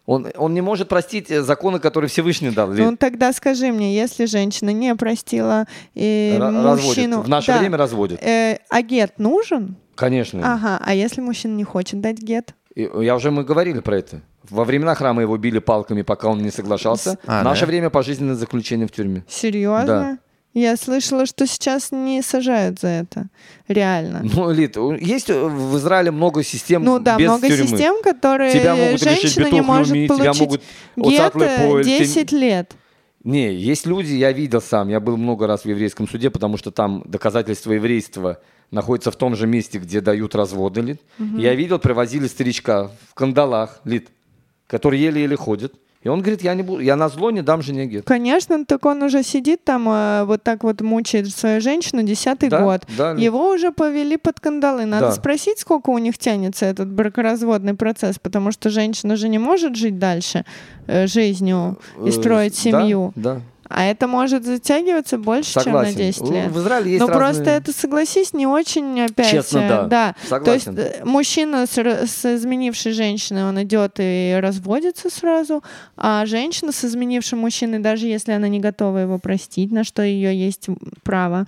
он, он не может простить э, законы, которые Всевышний дал. Лид. Ну тогда скажи мне, если женщина не простила и разводят. мужчину... В наше Да. время разводят. Э, а гет нужен? Конечно. Ага, а если мужчина не хочет дать гет? И, Я уже мы говорили про это. Во времена храма его били палками, пока он не соглашался. А, наше да? время пожизненное заключение в тюрьме. Серьезно? Да. Я слышала, что сейчас не сажают за это. Реально. Ну, Лид, есть в Израиле много систем Ну да, без много тюрьмы. систем, которые Тебя могут лишить женщина не может люми, тебя получить могут гет оцатлый э, поэль, ты- 10 лет. Не, есть люди, я видел сам, я был много раз в еврейском суде, потому что там доказательства еврейства находятся в том же месте, где дают разводы, лид. Я видел, привозили старичка в кандалах, лид, который еле-еле ходит. И он говорит, я не буду, я на зло не дам жене гет. Конечно, так он уже сидит там, э, вот так вот мучает свою женщину десятый Да, год. да. Его уже повели под кандалы. Надо Да. спросить, сколько у них тянется этот бракоразводный процесс, потому что женщина же не может жить дальше э, жизнью и Э, строить да, семью. Да, А это может затягиваться больше, согласен. чем на 10 лет. В Израиле есть Но разные- просто это, согласись, не очень опять... Честно, э, да. То есть Согласен. э, мужчина с, с изменившей женщиной, он идет и разводится сразу, а женщина с изменившим мужчиной, даже если она не готова его простить, на что ее есть право,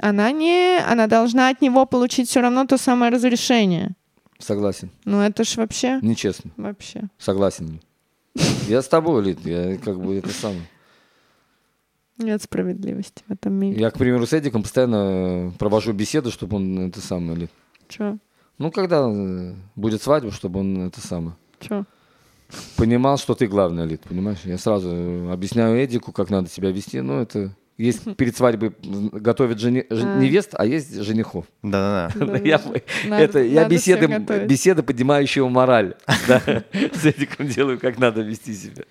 она не, она должна от него получить все равно то самое разрешение. Согласен. Ну это ж вообще, Нечестно. вообще. Согласен. Я с тобой, Лид, я как бы это самое. Нет справедливости в этом мире. Я, к примеру, с Эдиком постоянно провожу беседы, чтобы он это самое, Лид. Чё? Ну, когда э, будет свадьба, чтобы он это самое. Чё? Понимал, что ты главный, Лид, понимаешь? Я сразу э, объясняю Эдику, как надо себя вести. Ну, это есть перед свадьбой готовят жени- А. невест, а есть женихов. Да-да-да. Да, Я, надо- это, я беседы, беседы, поднимающие мораль. С Эдиком делаю, как надо вести себя.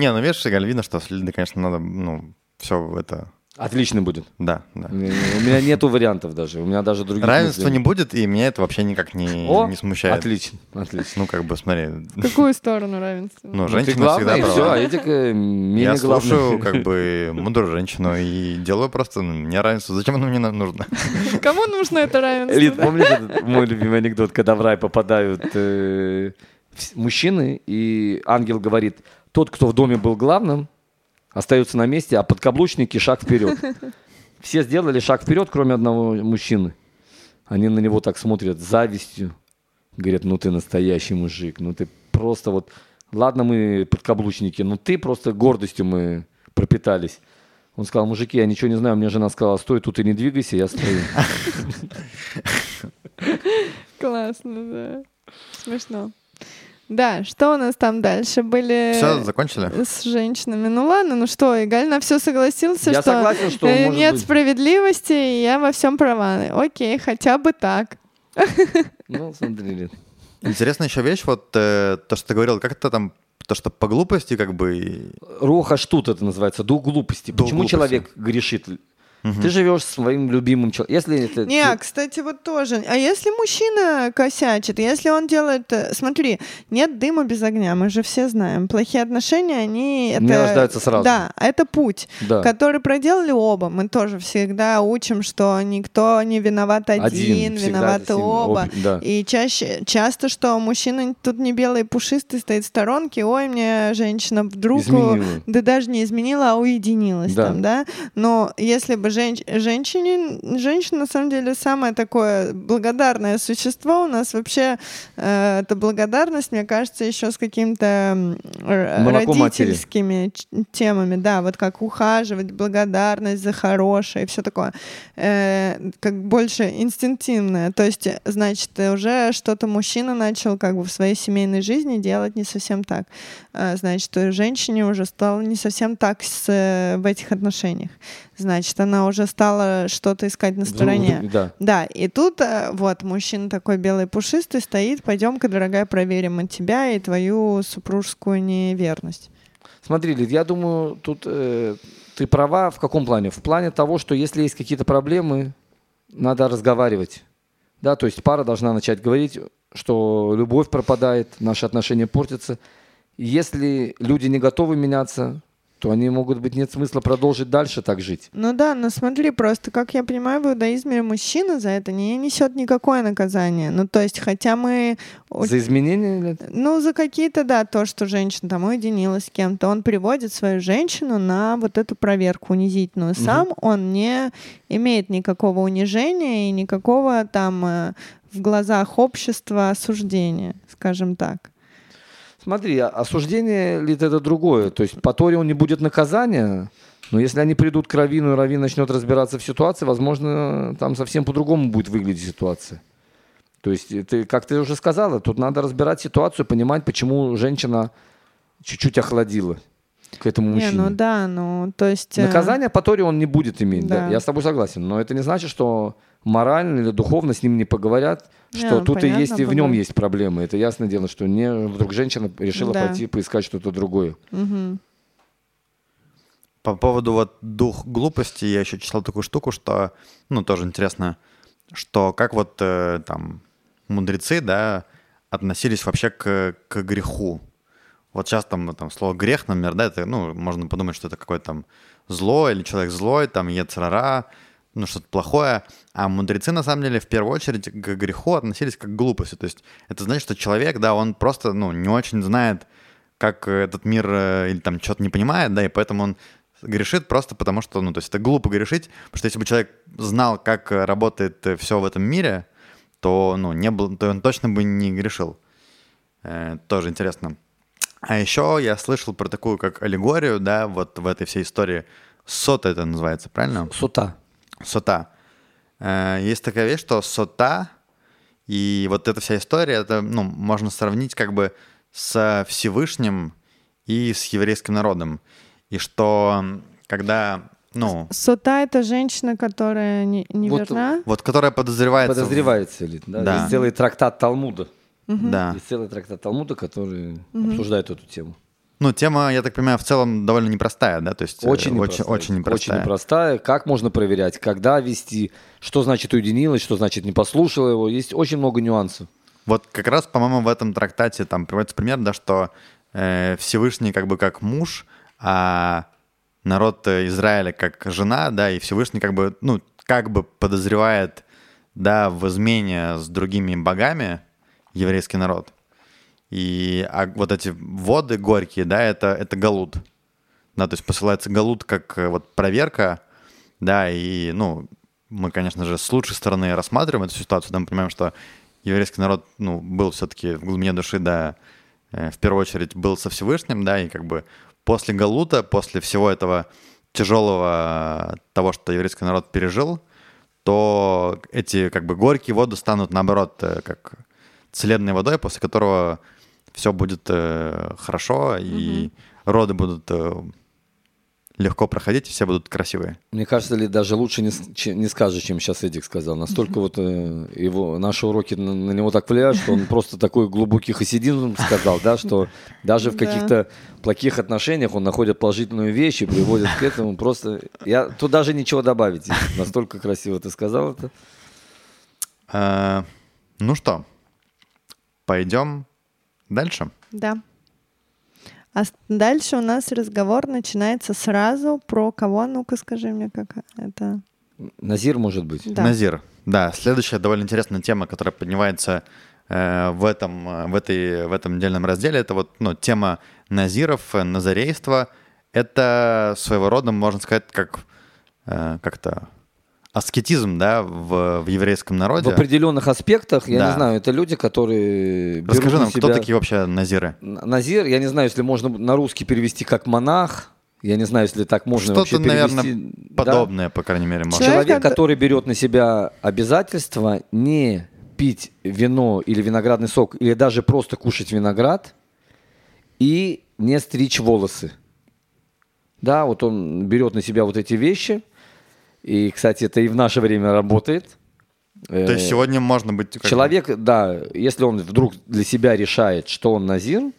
Не, ну видишь, Галь, видно, что с Лидой, конечно, надо, ну, все это... Отлично будет. Да, да. У меня нету вариантов даже. У меня даже других Равенства мыслей не будет, и меня это вообще никак не, О, не смущает. Отлично, отлично. Ну, как бы, смотри, В какую сторону равенства? ну, Ну, ты женщина главная, всегда и все, права. а Эдик э, менее Я слушаю, главный. как бы, мудрую женщину и делаю просто, ну, мне равенство. Зачем оно мне нужно? Кому нужно это равенство? Лид, этот мой любимый анекдот, когда в рай попадают э, мужчины, и ангел говорит, тот, кто в доме был главным, остается на месте, а подкаблучники шаг вперед. Все сделали шаг вперед, кроме одного мужчины. Они на него так смотрят с завистью. Говорят, ну ты настоящий мужик, ну ты просто вот... Ладно, мы подкаблучники, но ты просто гордостью мы пропитались. Он сказал, мужики, я ничего не знаю, мне жена сказала, стой тут и не двигайся, я стою. Классно, да. Смешно. Да, что у нас там дальше были Все, закончили? с женщинами? Ну ладно, ну что, Игаль на все согласился, Я что, согласен, что э, может нет быть. справедливости, и я во всем права. Окей, хотя бы так. Ну, смотри. Интересная еще вещь, вот э, то, что ты говорил, как это там, то, что по глупости, как бы, и- Роха штут это называется, дух глупости. Дух Почему глупости. человек грешит? Ты живешь со своим любимым человеком. Если это... Не, кстати, вот тоже. А если мужчина косячит, если он делает... э, Смотри, нет дыма без огня, мы же все знаем. Плохие отношения, они... Не это, рождаются сразу. Да, это путь, Да. который проделали оба. Мы тоже всегда учим, что никто не виноват один, Один, виноваты оба. об- да. И чаще, часто, что мужчина тут не белый пушистый стоит в сторонке, ой, мне женщина вдруг... Изменила. Да даже не изменила, а уединилась Да. там, да? Но если бы женщ... женщине... Женщина, на самом деле, самое такое благодарное существо. У нас вообще э, эта благодарность, мне кажется, еще с Молоко матери. родительскими ч- темами. Да, вот как ухаживать, благодарность за хорошее и все такое. Э, как больше инстинктивное. То есть, э, значит, уже что-то мужчина начал как бы в своей семейной жизни делать не совсем так. А, Значит, э, женщине уже стало не совсем так с, э, в этих отношениях. Значит, она уже стала что-то искать на стороне. Да. Да, и тут э, вот мужчина такой белый пушистый стоит, пойдем-ка, дорогая, проверим от тебя и твою супружескую неверность. Смотри, Лид, я думаю, тут э, ты права в каком плане? В плане того, что если есть какие-то проблемы, надо разговаривать. Да, то есть пара должна начать говорить, что любовь пропадает, наши отношения портятся. Если люди не готовы меняться, то они могут быть нет смысла продолжить дальше так жить. Ну да, но смотри, просто, как я понимаю, в иудаизме мужчина за это не несет никакое наказание. Ну, то есть, хотя мы... За изменения? Ну, за какие-то, да, то, что женщина там уединилась с кем-то, он приводит свою женщину на вот эту проверку унизительную. Сам он не имеет никакого унижения и никакого там э, в глазах общества осуждения, скажем так. Смотри, а- осуждение ли это другое? То есть по Торе он не будет наказания, но если они придут к Равину, и Равин начнет разбираться в ситуации, возможно, там совсем по-другому будет выглядеть ситуация. То есть, ты, как ты уже сказала, тут надо разбирать ситуацию, понимать, почему женщина чуть-чуть охладила. К этому Не, мужчине. ну да, ну то есть... э, Наказания по Торе он не будет иметь, да. Да. Я с тобой согласен. Но это не значит, что морально или духовно с ним не поговорят, Не, что ну, тут и понятно, есть, и в нем есть проблемы. Это ясное дело, что не вдруг женщина решила Да. пойти поискать что-то другое. мгм. По поводу вот дух глупости я еще читал такую штуку, что, ну, тоже интересно, что как вот э, там мудрецы, да, относились вообще к, к греху. Вот сейчас там, там слово грех, например, да, это, ну, можно подумать, что это какое-то там зло или человек злой, там, ецрара, ну, что-то плохое. А мудрецы, на самом деле, в первую очередь к греху относились как к глупости. То есть это значит, что человек, да, он просто, ну, не очень знает, как этот мир э, или там что-то не понимает, да, и поэтому он грешит просто потому, что, ну, то есть это глупо грешить, потому что если бы человек знал, как э, работает все в этом мире, то, ну, не был, то он точно бы не грешил. Э, тоже интересно. А еще я слышал про такую, как аллегорию, да, вот в этой всей истории. Сота это называется, правильно? Сута. Сота. Э, Есть такая вещь, что сота и вот эта вся история, это, ну, можно сравнить как бы с Всевышним и с еврейским народом. И что когда, ну, Сота — это женщина, которая не, не Вот верна? вот которая подозревается... в- Подозревается ли? Да. Да. Целый трактат Талмуда. Да. Есть целый трактат Талмуда, который обсуждает эту тему. Ну, тема, я так понимаю, в целом довольно непростая, да? То есть э, Очень очень, непростая. очень непростая. Очень непростая. Как можно проверять, когда вести, что значит уединилась, что значит не послушала его. Есть очень много нюансов. Вот как раз, по-моему, в этом трактате там приводится пример, да, что э, Всевышний как бы как муж, а народ Израиля как жена, да, и Всевышний как бы, ну, как бы подозревает, да, в измене с другими богами еврейский народ. И а вот эти воды горькие, да, это, это галут. Да, то есть посылается галут как э, вот проверка, да, и, ну, мы, конечно же, с лучшей стороны рассматриваем эту ситуацию, да, мы понимаем, что еврейский народ, ну, был все-таки в глубине души, да, э, в первую очередь был со Всевышним, да, и как бы после Галута, после всего этого тяжелого того, что еврейский народ пережил, то эти как бы горькие воды станут наоборот э, как целебной водой, после которого все будет э, хорошо и роды будут э, легко проходить, и все будут красивые. Мне кажется, ли даже лучше не, че- не скажешь, чем сейчас Эдик сказал. Настолько вот э, его, наши уроки на, на него так влияют, что он просто такой глубокий хасидизм сказал, да, что даже в каких-то плохих отношениях он находит положительную вещь и приводит к этому. Просто я тут даже ничего добавить. Настолько красиво ты сказал это. Э, ну что, пойдем дальше. Да. А дальше у нас разговор начинается сразу про кого? Ну-ка скажи мне, как это... Назир, может быть. Да. Назир. Да, следующая довольно интересная тема, которая поднимается э, в, этом, в, этой, в этом отдельном разделе, это вот ну, тема назиров, э, назарейства. Это своего рода, можно сказать, как э, как-то аскетизм, да, в, в еврейском В народе. определенных аспектах, я Да. не знаю, это люди, которые берут Расскажи на нам, кто себя- такие вообще назиры? Назир, я не знаю, если можно на русский перевести как монах. Я не знаю, если так можно вообще Что-то, наверное, перевести. Да. подобное, по крайней мере, можно. Человек, который берет на себя обязательство не пить вино или виноградный сок, или даже просто кушать виноград и не стричь волосы. Да, вот он берет на себя вот эти вещи. И, кстати, это и в наше время работает. То есть Э, сегодня можно быть... как Человек, да, если он вдруг для себя решает, что он назир,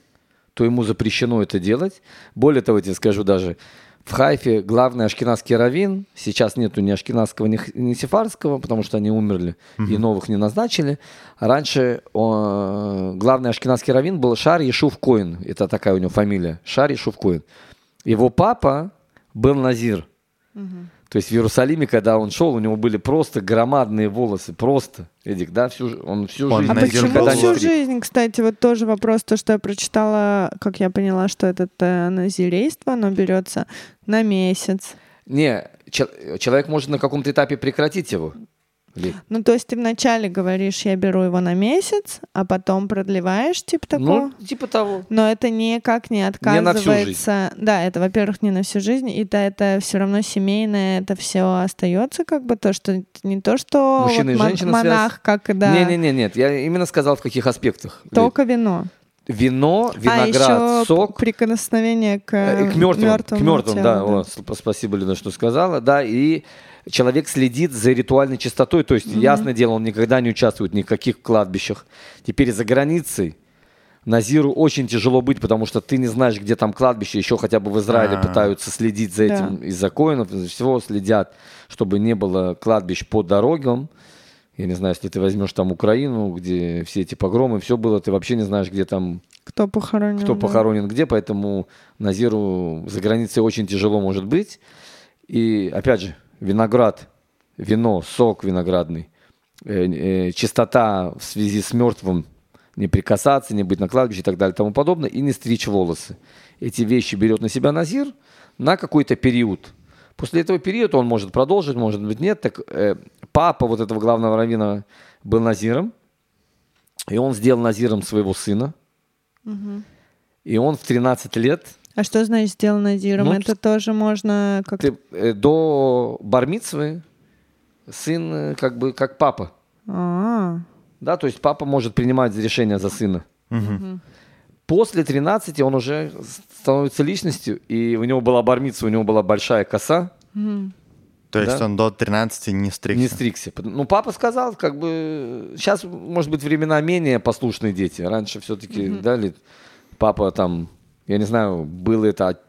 то ему запрещено это делать. Более того, я тебе скажу даже, в Хайфе главный ашкенадский раввин, сейчас нету ни ашкенадского, ни, ни сефарского, потому что они умерли и новых не назначили. А раньше о, главный ашкенадский раввин был Шар Ешув Коин, это такая у него фамилия, Шар Ешув Коин. Его папа был назир. То есть в Иерусалиме, когда он шел, у него были просто громадные волосы, просто, Эдик, да, всю, он всю Он жизнь А почему всю жизнь, кстати, вот тоже вопрос, то, что я прочитала, как я поняла, что это э, назирейство, оно берется на месяц. Не, чел- человек может на каком-то этапе прекратить его. Ну, то есть ты вначале говоришь, я беру его на месяц, а потом продлеваешь, типа такого. Ну, типа того. Но это никак не на всю отказывается. Да, это, во-первых, не на всю жизнь, и да, это все равно семейное, это все остается, как бы то, что не то, что Мужчина вот и женщина монах, как да, Не-не-не, нет, я именно сказал в каких аспектах. Только вино. вино, а виноград, еще сок. прикосновение к, Э, К мертвым, мертвому к мертвым, телу, да. О, сп- спасибо, Лена, что сказала. Да, и человек следит за ритуальной чистотой. То есть, ясное дело, он никогда не участвует ни в каких кладбищах. Теперь за границей Назиру очень тяжело быть, потому что ты не знаешь, где там кладбище. Еще хотя бы в Израиле А. пытаются следить за этим. Да. Из-за коинов, из-за всего следят, чтобы не было кладбищ по дорогам. Я не знаю, если ты возьмешь там Украину, где все эти погромы, все было, ты вообще не знаешь, где там Кто похоронен. кто да. похоронен где, поэтому Назиру за границей очень тяжело может быть. И опять же, виноград, вино, сок виноградный, э, э, чистота в связи с мертвым, не прикасаться, не быть на кладбище и так далее и тому подобное, и не стричь волосы. Эти вещи берет на себя Назир на какой-то период. После этого периода он может продолжить, может быть нет. Так э, папа вот этого главного раввина был Назиром, и он сделал Назиром своего сына. И он в 13 лет, А что значит сделано Назиром? Ну, Это тоже можно как ты, э, до бармицвы сын э, как бы как папа. А, Да, то есть папа может принимать решения за сына. После 13 он уже становится личностью, и у него была бармица, у него была большая коса, То есть Да. он до 13 не стригся. не стригся. Ну, папа сказал, как бы, сейчас, может быть, времена менее послушные дети. Раньше все-таки, дали папа там, я не знаю, было это от,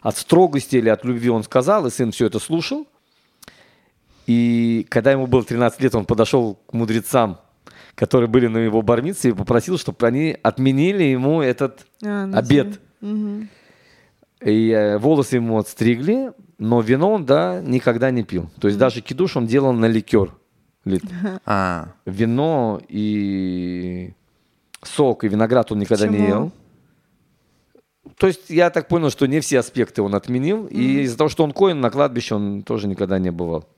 от строгости или от любви он сказал, и сын все это слушал. И когда ему было 13 лет, он подошел к мудрецам, которые были на его бармице, и попросил, чтобы они отменили ему этот а, обед. Мгм. И э, волосы ему отстригли, но вино он, да, никогда не пил. То есть даже кидуш он делал на ликер. Лит. А, Вино и сок, и виноград он никогда не Почему? ел. То есть я так понял, что не все аспекты он отменил. И из-за того, что он коин, на кладбище он тоже никогда не бывал.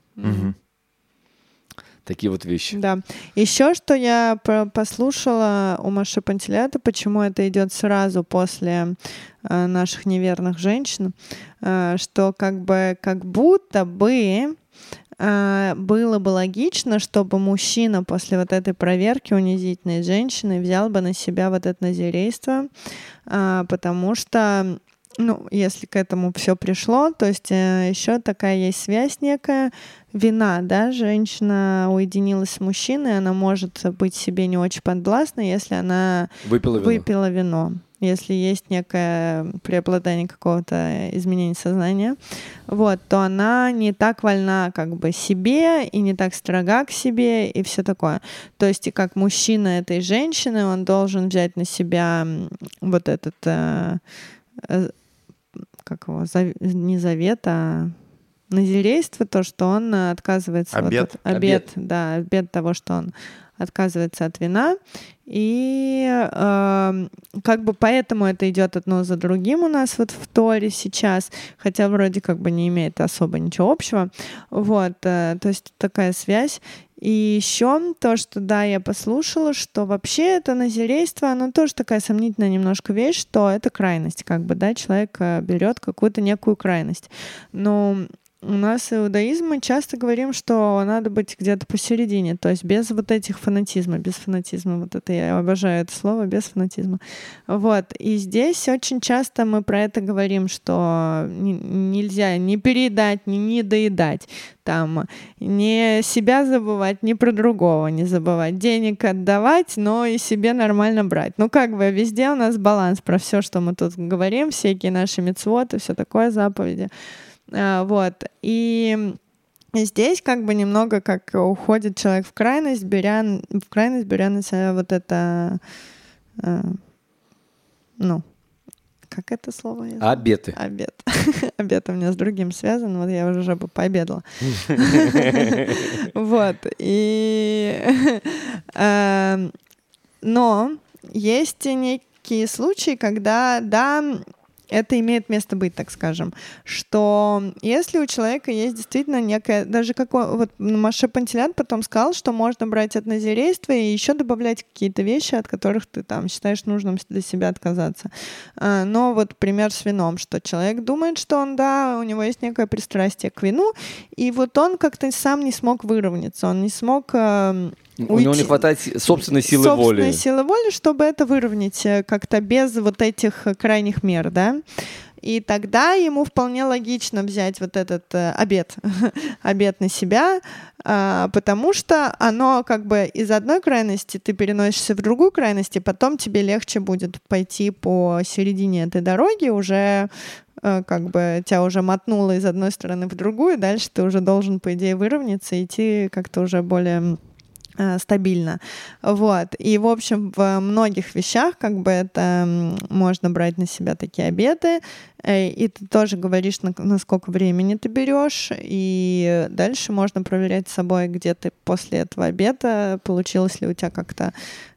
Такие вот вещи. Да. Еще что я послушала у Маши Пантелята, почему это идет сразу после э, наших неверных женщин, э, что как бы как будто бы э, было бы логично, чтобы мужчина после вот этой проверки унизительной женщины взял бы на себя вот это назирейство, потому что ну, если к этому все пришло, то есть еще такая есть связь некая, вина, да, женщина уединилась с мужчиной, она может быть себе не очень подвластной, если она Выпила вино. выпила вино, если есть некое преобладание какого-то изменения сознания, вот, то она не так вольна как бы себе и не так строга к себе и все такое. То есть и как мужчина этой женщины, он должен взять на себя вот этот э, э, как его, зав- не завет, а назирейство, то, что он э, отказывается... вот Обет. от- обет, да, обет того, что он отказывается от вина. И эм, как бы поэтому это идет одно за другим у нас вот в Торе сейчас, хотя вроде как бы не имеет особо ничего общего. Вот, э, то есть такая связь. И еще то, что, да, я послушала, что вообще это назирейство, оно тоже такая сомнительная немножко вещь, что это крайность, как бы, да, человек э, берет какую-то некую крайность. Но у нас иудаизм мы часто говорим, что надо быть где-то посередине, то есть без вот этих фанатизма, без фанатизма, вот это я обожаю это слово, без фанатизма. Вот, и здесь очень часто мы про это говорим, что не- нельзя не переедать, не недоедать, там, не себя забывать, не про другого не забывать, денег отдавать, но и себе нормально брать. Ну, как бы везде у нас баланс про все, что мы тут говорим, всякие наши мецвоты, все такое, заповеди. А, Вот. И здесь как бы немного как уходит человек в крайность, беря, в крайность, беря на себя вот это, э, ну, как это слово? Обеты. Обед. Обед у меня с другим связан, вот я уже бы пообедала. Вот. И... эм, Но есть некие случаи, когда, да, это имеет место быть, так скажем, что если у человека есть действительно некая, даже как он- вот Маше Пантелят потом сказал, что можно брать от назирейства и еще добавлять какие-то вещи, от которых ты там считаешь нужным для себя отказаться. А, Но вот пример с вином, что человек думает, что он, да, у него есть некое пристрастие к вину, и вот он как-то сам не смог выровняться, он не смог эм, У него не хватает собственной силы собственной воли. силы воли, чтобы это выровнять э, как-то без вот этих э, крайних мер, да. И тогда ему вполне логично взять вот этот э, обед, обед на себя, а, потому что оно как бы из одной крайности ты переносишься в другую крайность, и потом тебе легче будет пойти по середине этой дороги уже э, как бы тебя уже мотнуло из одной стороны в другую, дальше ты уже должен, по идее, выровняться и идти как-то уже более э, стабильно. Вот. И, в общем, в многих вещах как бы это можно брать на себя такие обеды, э, и ты тоже говоришь, на, на сколько времени ты берешь, и дальше можно проверять с собой, где ты после этого обеда, получилось ли у тебя как-то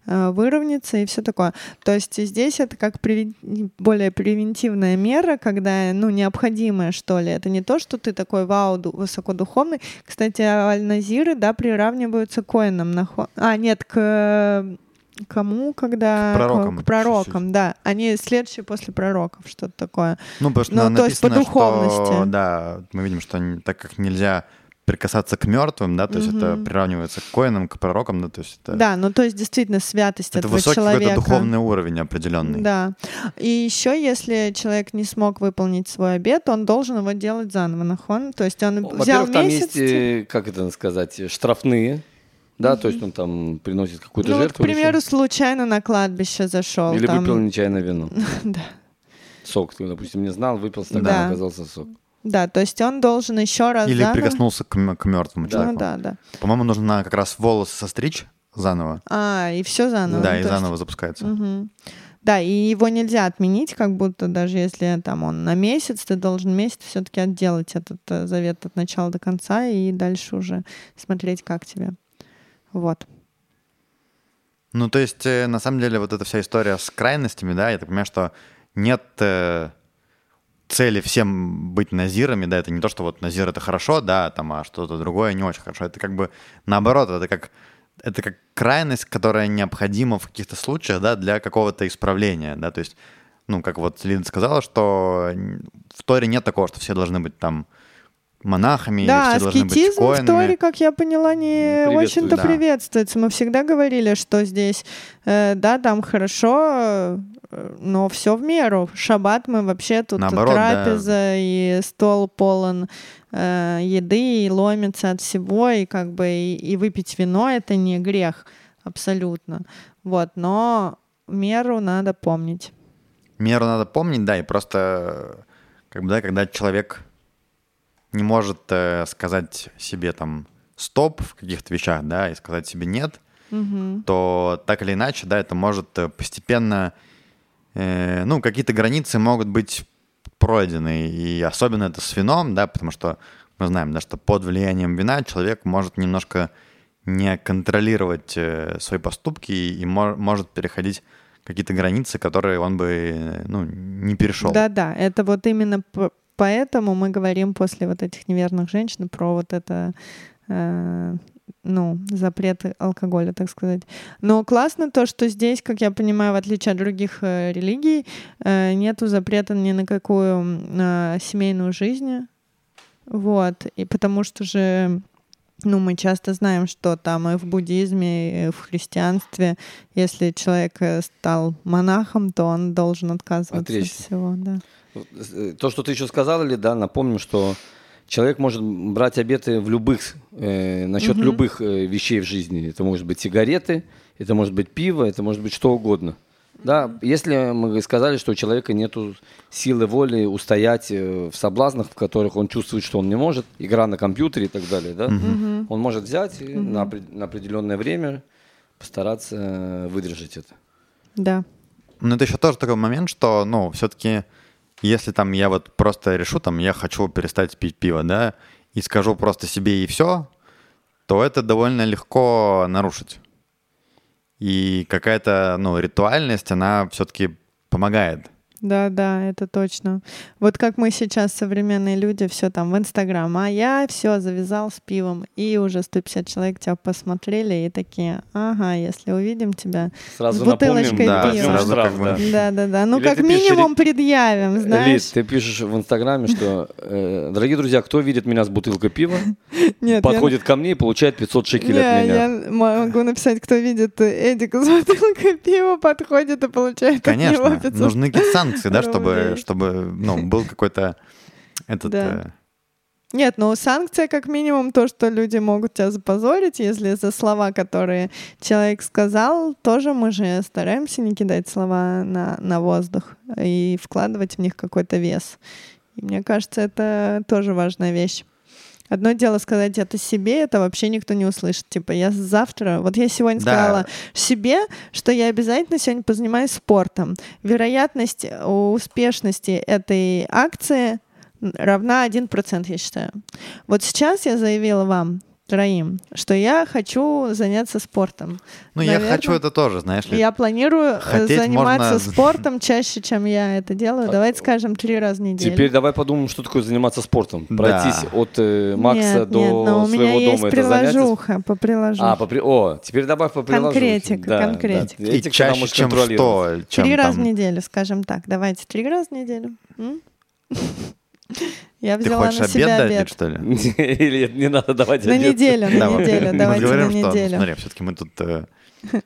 э, выровняться и все такое. То есть здесь это как превен- более превентивная мера, когда, ну, необходимая, что ли. Это не то, что ты такой, вау, ду- высокодуховный. Кстати, аль-назиры, да, приравниваются к коинам. нахо- А, нет, к кому, когда... К пророкам К это пророкам, чуть-чуть. да. Они следующие после пророков, что-то такое. Ну, потому что Ну, на- то есть по написано, духовности. что, да, мы видим, что н- так как нельзя прикасаться к мертвым, да, то есть это приравнивается к коинам, к пророкам, да, то есть это, Да, ну то есть действительно святость это этого высокий человека. какой-то духовный уровень определенный. Да. И еще, если человек не смог выполнить свой обед, он должен его делать заново, нахон. То есть он Ну, взял Во-первых, там месяц. есть, э, как это сказать, штрафные, да, то есть он там приносит какую-то ну, вот, к жертву. примеру, случайно на кладбище зашел. или там... выпил нечаянно вино. да. Сок, ты, допустим, не знал, выпил стакан, Да. оказался сок. да, то есть он должен еще раз Или заново- прикоснулся к, к мертвому Да. человеку. Ну да, да. По-моему, нужно как раз волосы состричь заново. А, и все заново. да, ну, и то есть- заново запускается. Мгм. Да, и его нельзя отменить, как будто даже если там он на месяц, ты должен месяц все-таки отделать этот э, завет от начала до конца и дальше уже смотреть, как тебе. Вот. Ну, то есть, э, на самом деле, вот эта вся история с крайностями, да, я так понимаю, что нет э, цели всем быть назирами, да, это не то, что вот назир это хорошо, да, там, а что-то другое не очень хорошо. Это как бы наоборот, это как это как крайность, которая необходима в каких-то случаях, да, для какого-то исправления, да, то есть, ну, как вот Лина сказала, что в Торе нет такого, что все должны быть там монахами да, или все должны быть аскетизм в. Торе, как я поняла, не Приветствуется. очень-то Да. приветствуется. Мы всегда говорили, что здесь, э, да, там хорошо, э, но все в меру. Шаббат мы вообще тут Наоборот, да. трапеза и стол полон э, еды и ломится от всего, и как бы и, и выпить вино это не грех абсолютно. Вот, но меру надо помнить. Меру надо помнить, да, и просто, как бы, да, когда человек не может э, сказать себе там стоп в каких-то вещах, да, и сказать себе нет, Мгм. то так или иначе, да, это может э, постепенно, э, ну, какие-то границы могут быть пройдены, и особенно это с вином, да, потому что мы знаем, да, что под влиянием вина человек может немножко не контролировать э, свои поступки и, мо- может переходить какие-то границы, которые он бы, э, ну, не перешел. Да-да, это вот именно поэтому мы говорим после вот этих неверных женщин про вот это, э, ну, запрет алкоголя, так сказать. Но классно то, что здесь, как я понимаю, в отличие от других э, религий, э, нету запрета ни на какую э, семейную жизнь. Вот, и потому что же ну, мы часто знаем, что там и в буддизме, и в христианстве, если человек э, стал монахом, то он должен отказываться от всего, да. То, что ты еще сказала, ли, да, напомним, что человек может брать обеты в любых, э, насчет Мгм. любых э, вещей в жизни. Это может быть сигареты, это может быть пиво, это может быть что угодно. Да, если мы сказали, что у человека нет силы воли устоять э, в соблазнах, в которых он чувствует, что он не может, игра на компьютере и так далее, да, Мгм. он может взять и на, на определенное время постараться выдержать это. Да. Но это еще тоже такой момент, что, ну, все-таки, если там я вот просто решу, там, я хочу перестать пить пиво, да, и скажу просто себе и все, то это довольно легко нарушить. И какая-то, ну, ритуальность, она все-таки помогает. Да, да, это точно. Вот как мы сейчас, современные люди, все там в Инстаграм, а я все завязал с пивом, и уже 150 человек тебя посмотрели и такие, ага, если увидим тебя Сразу с бутылочкой напомним, Да, пива. сразу штраф, как бы- да. Да, да, да. Ну, Или как пишешь, минимум Ри- предъявим, знаешь. Лид, ты пишешь в Инстаграме, что, э, дорогие друзья, кто видит меня с бутылкой пива, Нет, я- подходит ко мне и получает 500 шекелей от меня. я могу написать, кто видит Эдика с бутылкой пива, подходит и получает от него Конечно, 500 нужны какие-то санкции, да, чтобы, чтобы ну, был какой-то этот... Да. э, Нет, ну санкция как минимум то, что люди могут тебя запозорить, если за слова, которые человек сказал, тоже мы же стараемся не кидать слова на, на воздух и вкладывать в них какой-то вес. И мне кажется, это тоже важная вещь. Одно дело сказать это себе, это вообще никто не услышит. Типа, я завтра, вот я сегодня Да. сказала себе, что я обязательно сегодня позанимаюсь спортом. Вероятность успешности этой акции равна 1%, я считаю. Вот сейчас я заявила вам, троим, что я хочу заняться спортом. Ну, я Наверно, хочу это тоже, знаешь ли. Я планирую э, Хотеть заниматься можно- спортом чаще, чем я это делаю. Давайте скажем, три раза в неделю. Теперь давай подумаем, что такое заниматься спортом. Да. Пройтись от э, Макса нет, до нет, но у меня своего есть дома. Это занятие. приложуха по приложухе. А, по при- О, теперь добавь по приложухе. Конкретика, Да, конкретика. да. И тогда чаще, чем что, чем Три раза в там... неделю, скажем так. Давайте три раза в неделю. М? Я Ты взяла хочешь на обед себя дать, обед. что ли? Или не надо давать На обед? неделю, на неделю. мы Давайте на что, неделю. Смотри, все-таки мы тут... э,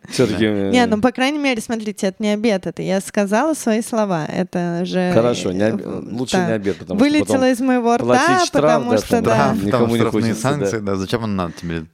Все-таки... Не, ну по крайней мере, смотрите, это не обед, это я сказала свои слова, это же Хорошо, э, лучше да. не обед, потому вылетело что потом из моего рта, потому что да. Никому не хочется, санкции, да. Зачем он надо тебе?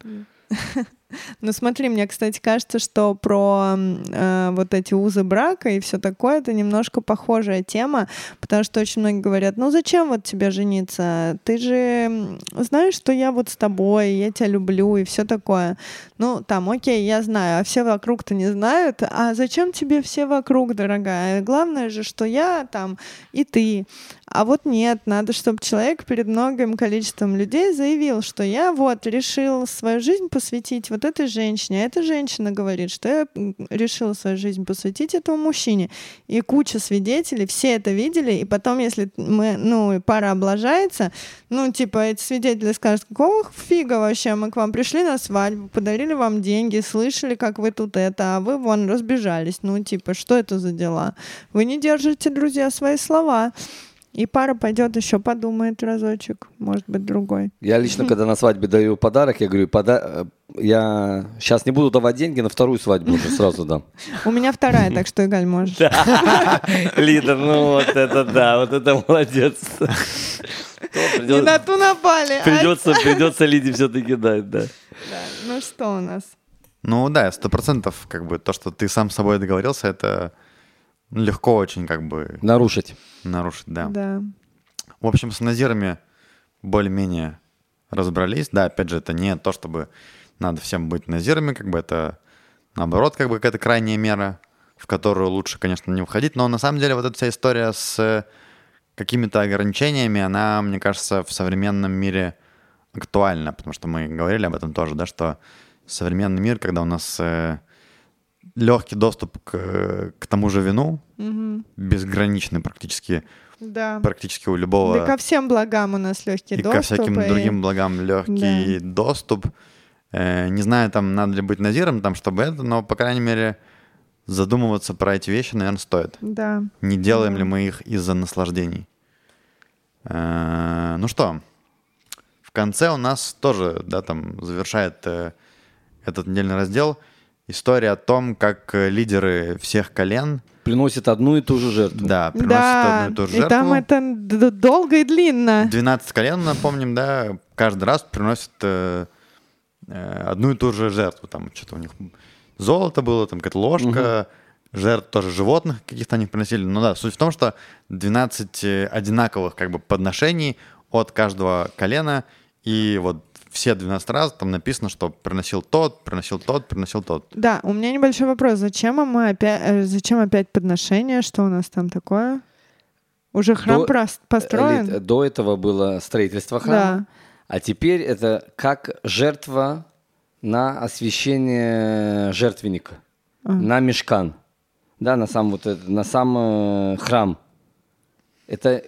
Ну смотри, мне, кстати, кажется, что про э, вот эти узы брака и все такое, это немножко похожая тема, потому что очень многие говорят, ну зачем вот тебе жениться? Ты же знаешь, что я вот с тобой, я тебя люблю и все такое. Ну там, окей, я знаю, а все вокруг-то не знают. А зачем тебе все вокруг, дорогая? Главное же, что я там и ты. А вот нет, надо, чтобы человек перед многим количеством людей заявил, что я вот решил свою жизнь посвятить вот этой женщине, а эта женщина говорит, что я решила свою жизнь посвятить этому мужчине. И куча свидетелей, все это видели, и потом, если мы, ну, пара облажается, ну, типа, эти свидетели скажут, какого фига вообще, мы к вам пришли на свадьбу, подарили вам деньги, слышали, как вы тут это, а вы вон разбежались. Ну, типа, что это за дела? Вы не держите, друзья, свои слова. И пара пойдет еще подумает разочек, может быть, другой. Я лично, когда на свадьбе даю подарок, я говорю, пода- э, я сейчас не буду давать деньги, на вторую свадьбу уже сразу дам. У меня вторая, так что, Игаль, можешь. Лида, ну вот это да, вот это молодец. Не на ту напали. а? Придется, придется Лиде все-таки дать, да. Да. Ну что у нас? Ну да, сто процентов, как бы, то, что ты сам с собой договорился, это легко очень, как бы, Нарушить. нарушить, да. Да. В общем, с назирами более-менее разобрались. Да, опять же, это не то, чтобы надо всем быть назирами, как бы это наоборот, как бы какая-то крайняя мера, в которую лучше, конечно, не входить. Но на самом деле вот эта вся история с какими-то ограничениями, она, мне кажется, в современном мире актуальна, потому что мы говорили об этом тоже, да, что современный мир, когда у нас легкий доступ к, к тому же вину, Мгм. безграничный практически, Да. практически у любого Да ко всем благам у нас легкий и доступ. ко всяким и- другим благам легкий доступ. Э, не знаю, там надо ли быть назиром, там, чтобы это, но, по крайней мере, задумываться про эти вещи, наверное, стоит. Да. Не делаем Да. ли мы их из-за наслаждений? Э, ну что, в конце у нас тоже, да, там завершает э, этот недельный раздел история о том, как э, лидеры всех колен, Приносит одну и ту же жертву. да, приносят Да, одну и ту же и там жертву. это долго и длинно. 12 колен, напомним, да, каждый раз приносят э, э, одну и ту же жертву. Там что-то у них золото было, там какая-то ложка, жертв тоже животных каких-то они приносили. Ну да, суть в том, что 12 э, одинаковых как бы подношений от каждого колена, и вот все 12 раз там написано, что приносил тот, приносил тот, приносил тот. Да, у меня небольшой вопрос. Зачем мы опять, э, зачем опять подношение? Что у нас там такое? Уже храм До- прос- построен? До этого было строительство храма, а теперь это как жертва на освящение жертвенника, А. на мешкан, да, на сам вот это, на сам э, храм. это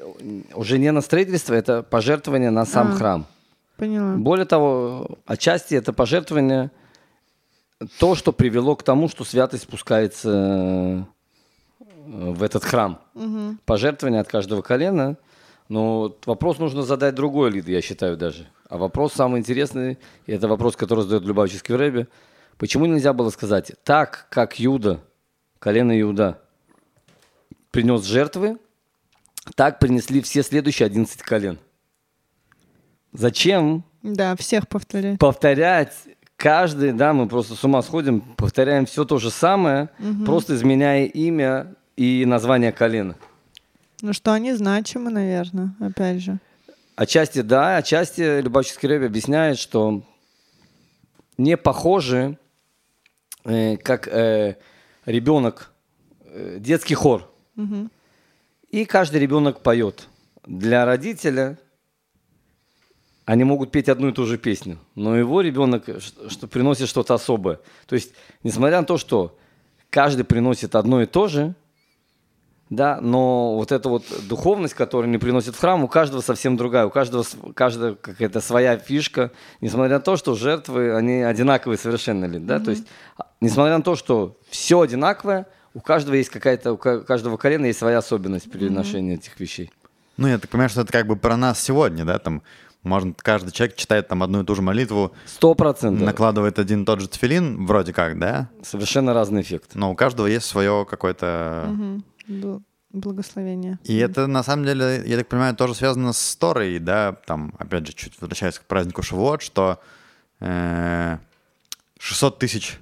уже не на строительство, это пожертвование на сам А. храм. Поняла. Более того, отчасти это пожертвование то, что привело к тому, что святость спускается э, в этот храм. Мгм. Пожертвование от каждого колена. Но вопрос нужно задать другой, Лид, я считаю даже. А вопрос самый интересный, и это вопрос, который задает Любавческий Рэбе. Почему нельзя было сказать, так как Юда, колено Иуда, принес жертвы, так принесли все следующие 11 колен. Зачем Да, всех повторяй. повторять каждый, да, мы просто с ума сходим, повторяем все то же самое, просто изменяя имя и название колена. Ну что они значимы, наверное, опять же. Отчасти да, отчасти Любавческий Рэбе объясняет, что не похожи, э, как э, ребенок, э, детский хор. Мгм. И каждый ребенок поет. Для родителя они могут петь одну и ту же песню, но его ребенок что приносит что-то особое. То есть, несмотря на то, что каждый приносит одно и то же, да, но вот эта вот духовность, которую они приносят в храм, у каждого совсем другая, у каждого, каждого какая-то своя фишка, несмотря на то, что жертвы, они одинаковые совершенно ли, да, то есть, а, несмотря на то, что все одинаковое, у каждого есть какая-то, у ка- каждого колена есть своя особенность при ношении этих вещей. Ну, я так понимаю, что это как бы про нас сегодня, да, там, может, каждый человек читает там одну и ту же молитву, Сто процентов. накладывает один и тот же тфилин, вроде как, да, Совершенно разный эффект. но у каждого есть свое какое-то... Бл- Благословение. И это, на самом деле, я так понимаю, тоже связано с Торой, да, там, опять же, чуть возвращаясь к празднику Шавуот, что э, 600 тысяч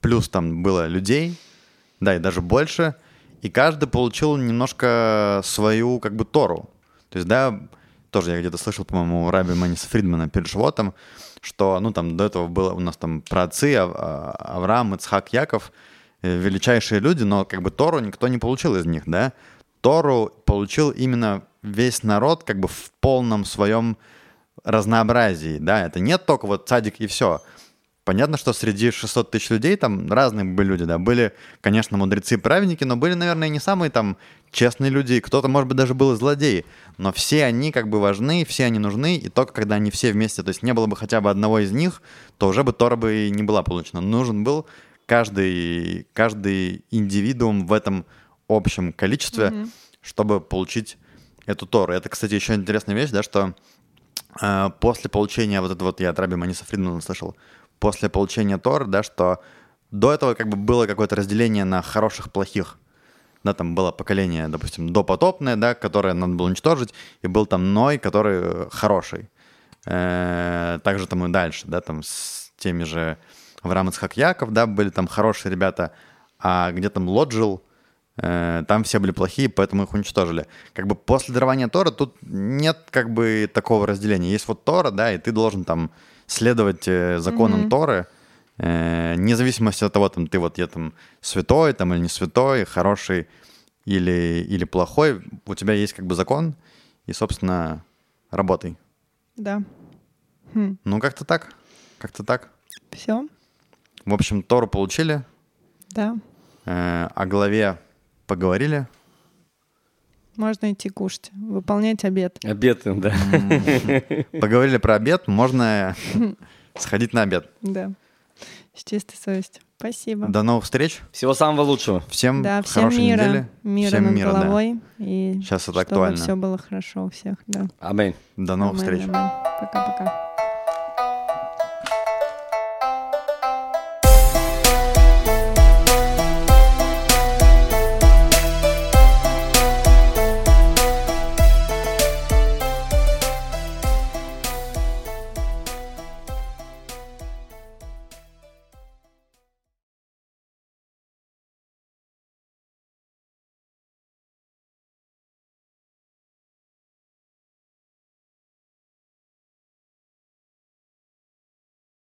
плюс там было людей, да, и даже больше, и каждый получил немножко свою, как бы, Тору. То есть, да, тоже я где-то слышал, по-моему, у Раби Маниса Фридмана перед Шавуотом, что, ну, там, до этого было у нас там праотцы, Ав- а- Авраам, Ицхак, Яков, э, величайшие люди, но как бы Тору никто не получил из них, да. Тору получил именно весь народ как бы в полном своем разнообразии, да. Это нет только вот садик и все. Понятно, что среди 600 тысяч людей там разные были люди, да. Были, конечно, мудрецы и праведники, но были, наверное, не самые там честные люди. Кто-то, может быть, даже был и злодей. Но все они как бы важны, все они нужны. И только когда они все вместе, то есть не было бы хотя бы одного из них, то уже бы Тора бы и не была получена. Нужен был каждый, каждый индивидуум в этом общем количестве, чтобы получить эту Тору. Это, кстати, еще интересная вещь, да, что э, после получения, вот это вот я от Раби Маниса Фридмана слышал, после получения Торы, да, что до этого как бы было какое-то разделение на хороших, плохих. Да, там было поколение, допустим, допотопное, да, которое надо было уничтожить, и был там Ной, который э, хороший. Э, также там и дальше, да, там с теми же Авраам Ицхак Яков, да, были там хорошие ребята, а где там Лот жил, э, там все были плохие, поэтому их уничтожили. Как бы после дарования Тора тут нет как бы такого разделения. Есть вот Тора, да, и ты должен там следовать законам Торы, э, вне зависимости от того, там ты вот я там святой там или не святой, хороший или, или плохой, у тебя есть как бы закон, и, собственно, работай. Да. Хм. Ну, как-то так. Как-то так. Все? В общем, Тору получили, Да. э, о главе поговорили. Можно идти кушать, выполнять обед. Обед, да. Поговорили про обед, можно сходить на обед. Да. С чистой совестью. Спасибо. До новых встреч. Всего самого лучшего. Всем Да, всем хорошей мира, недели. мира Всем над мира, да. головой. И Сейчас это чтобы актуально. все было хорошо у всех. Да. До Аминь. новых Аминь, встреч. Пока-пока.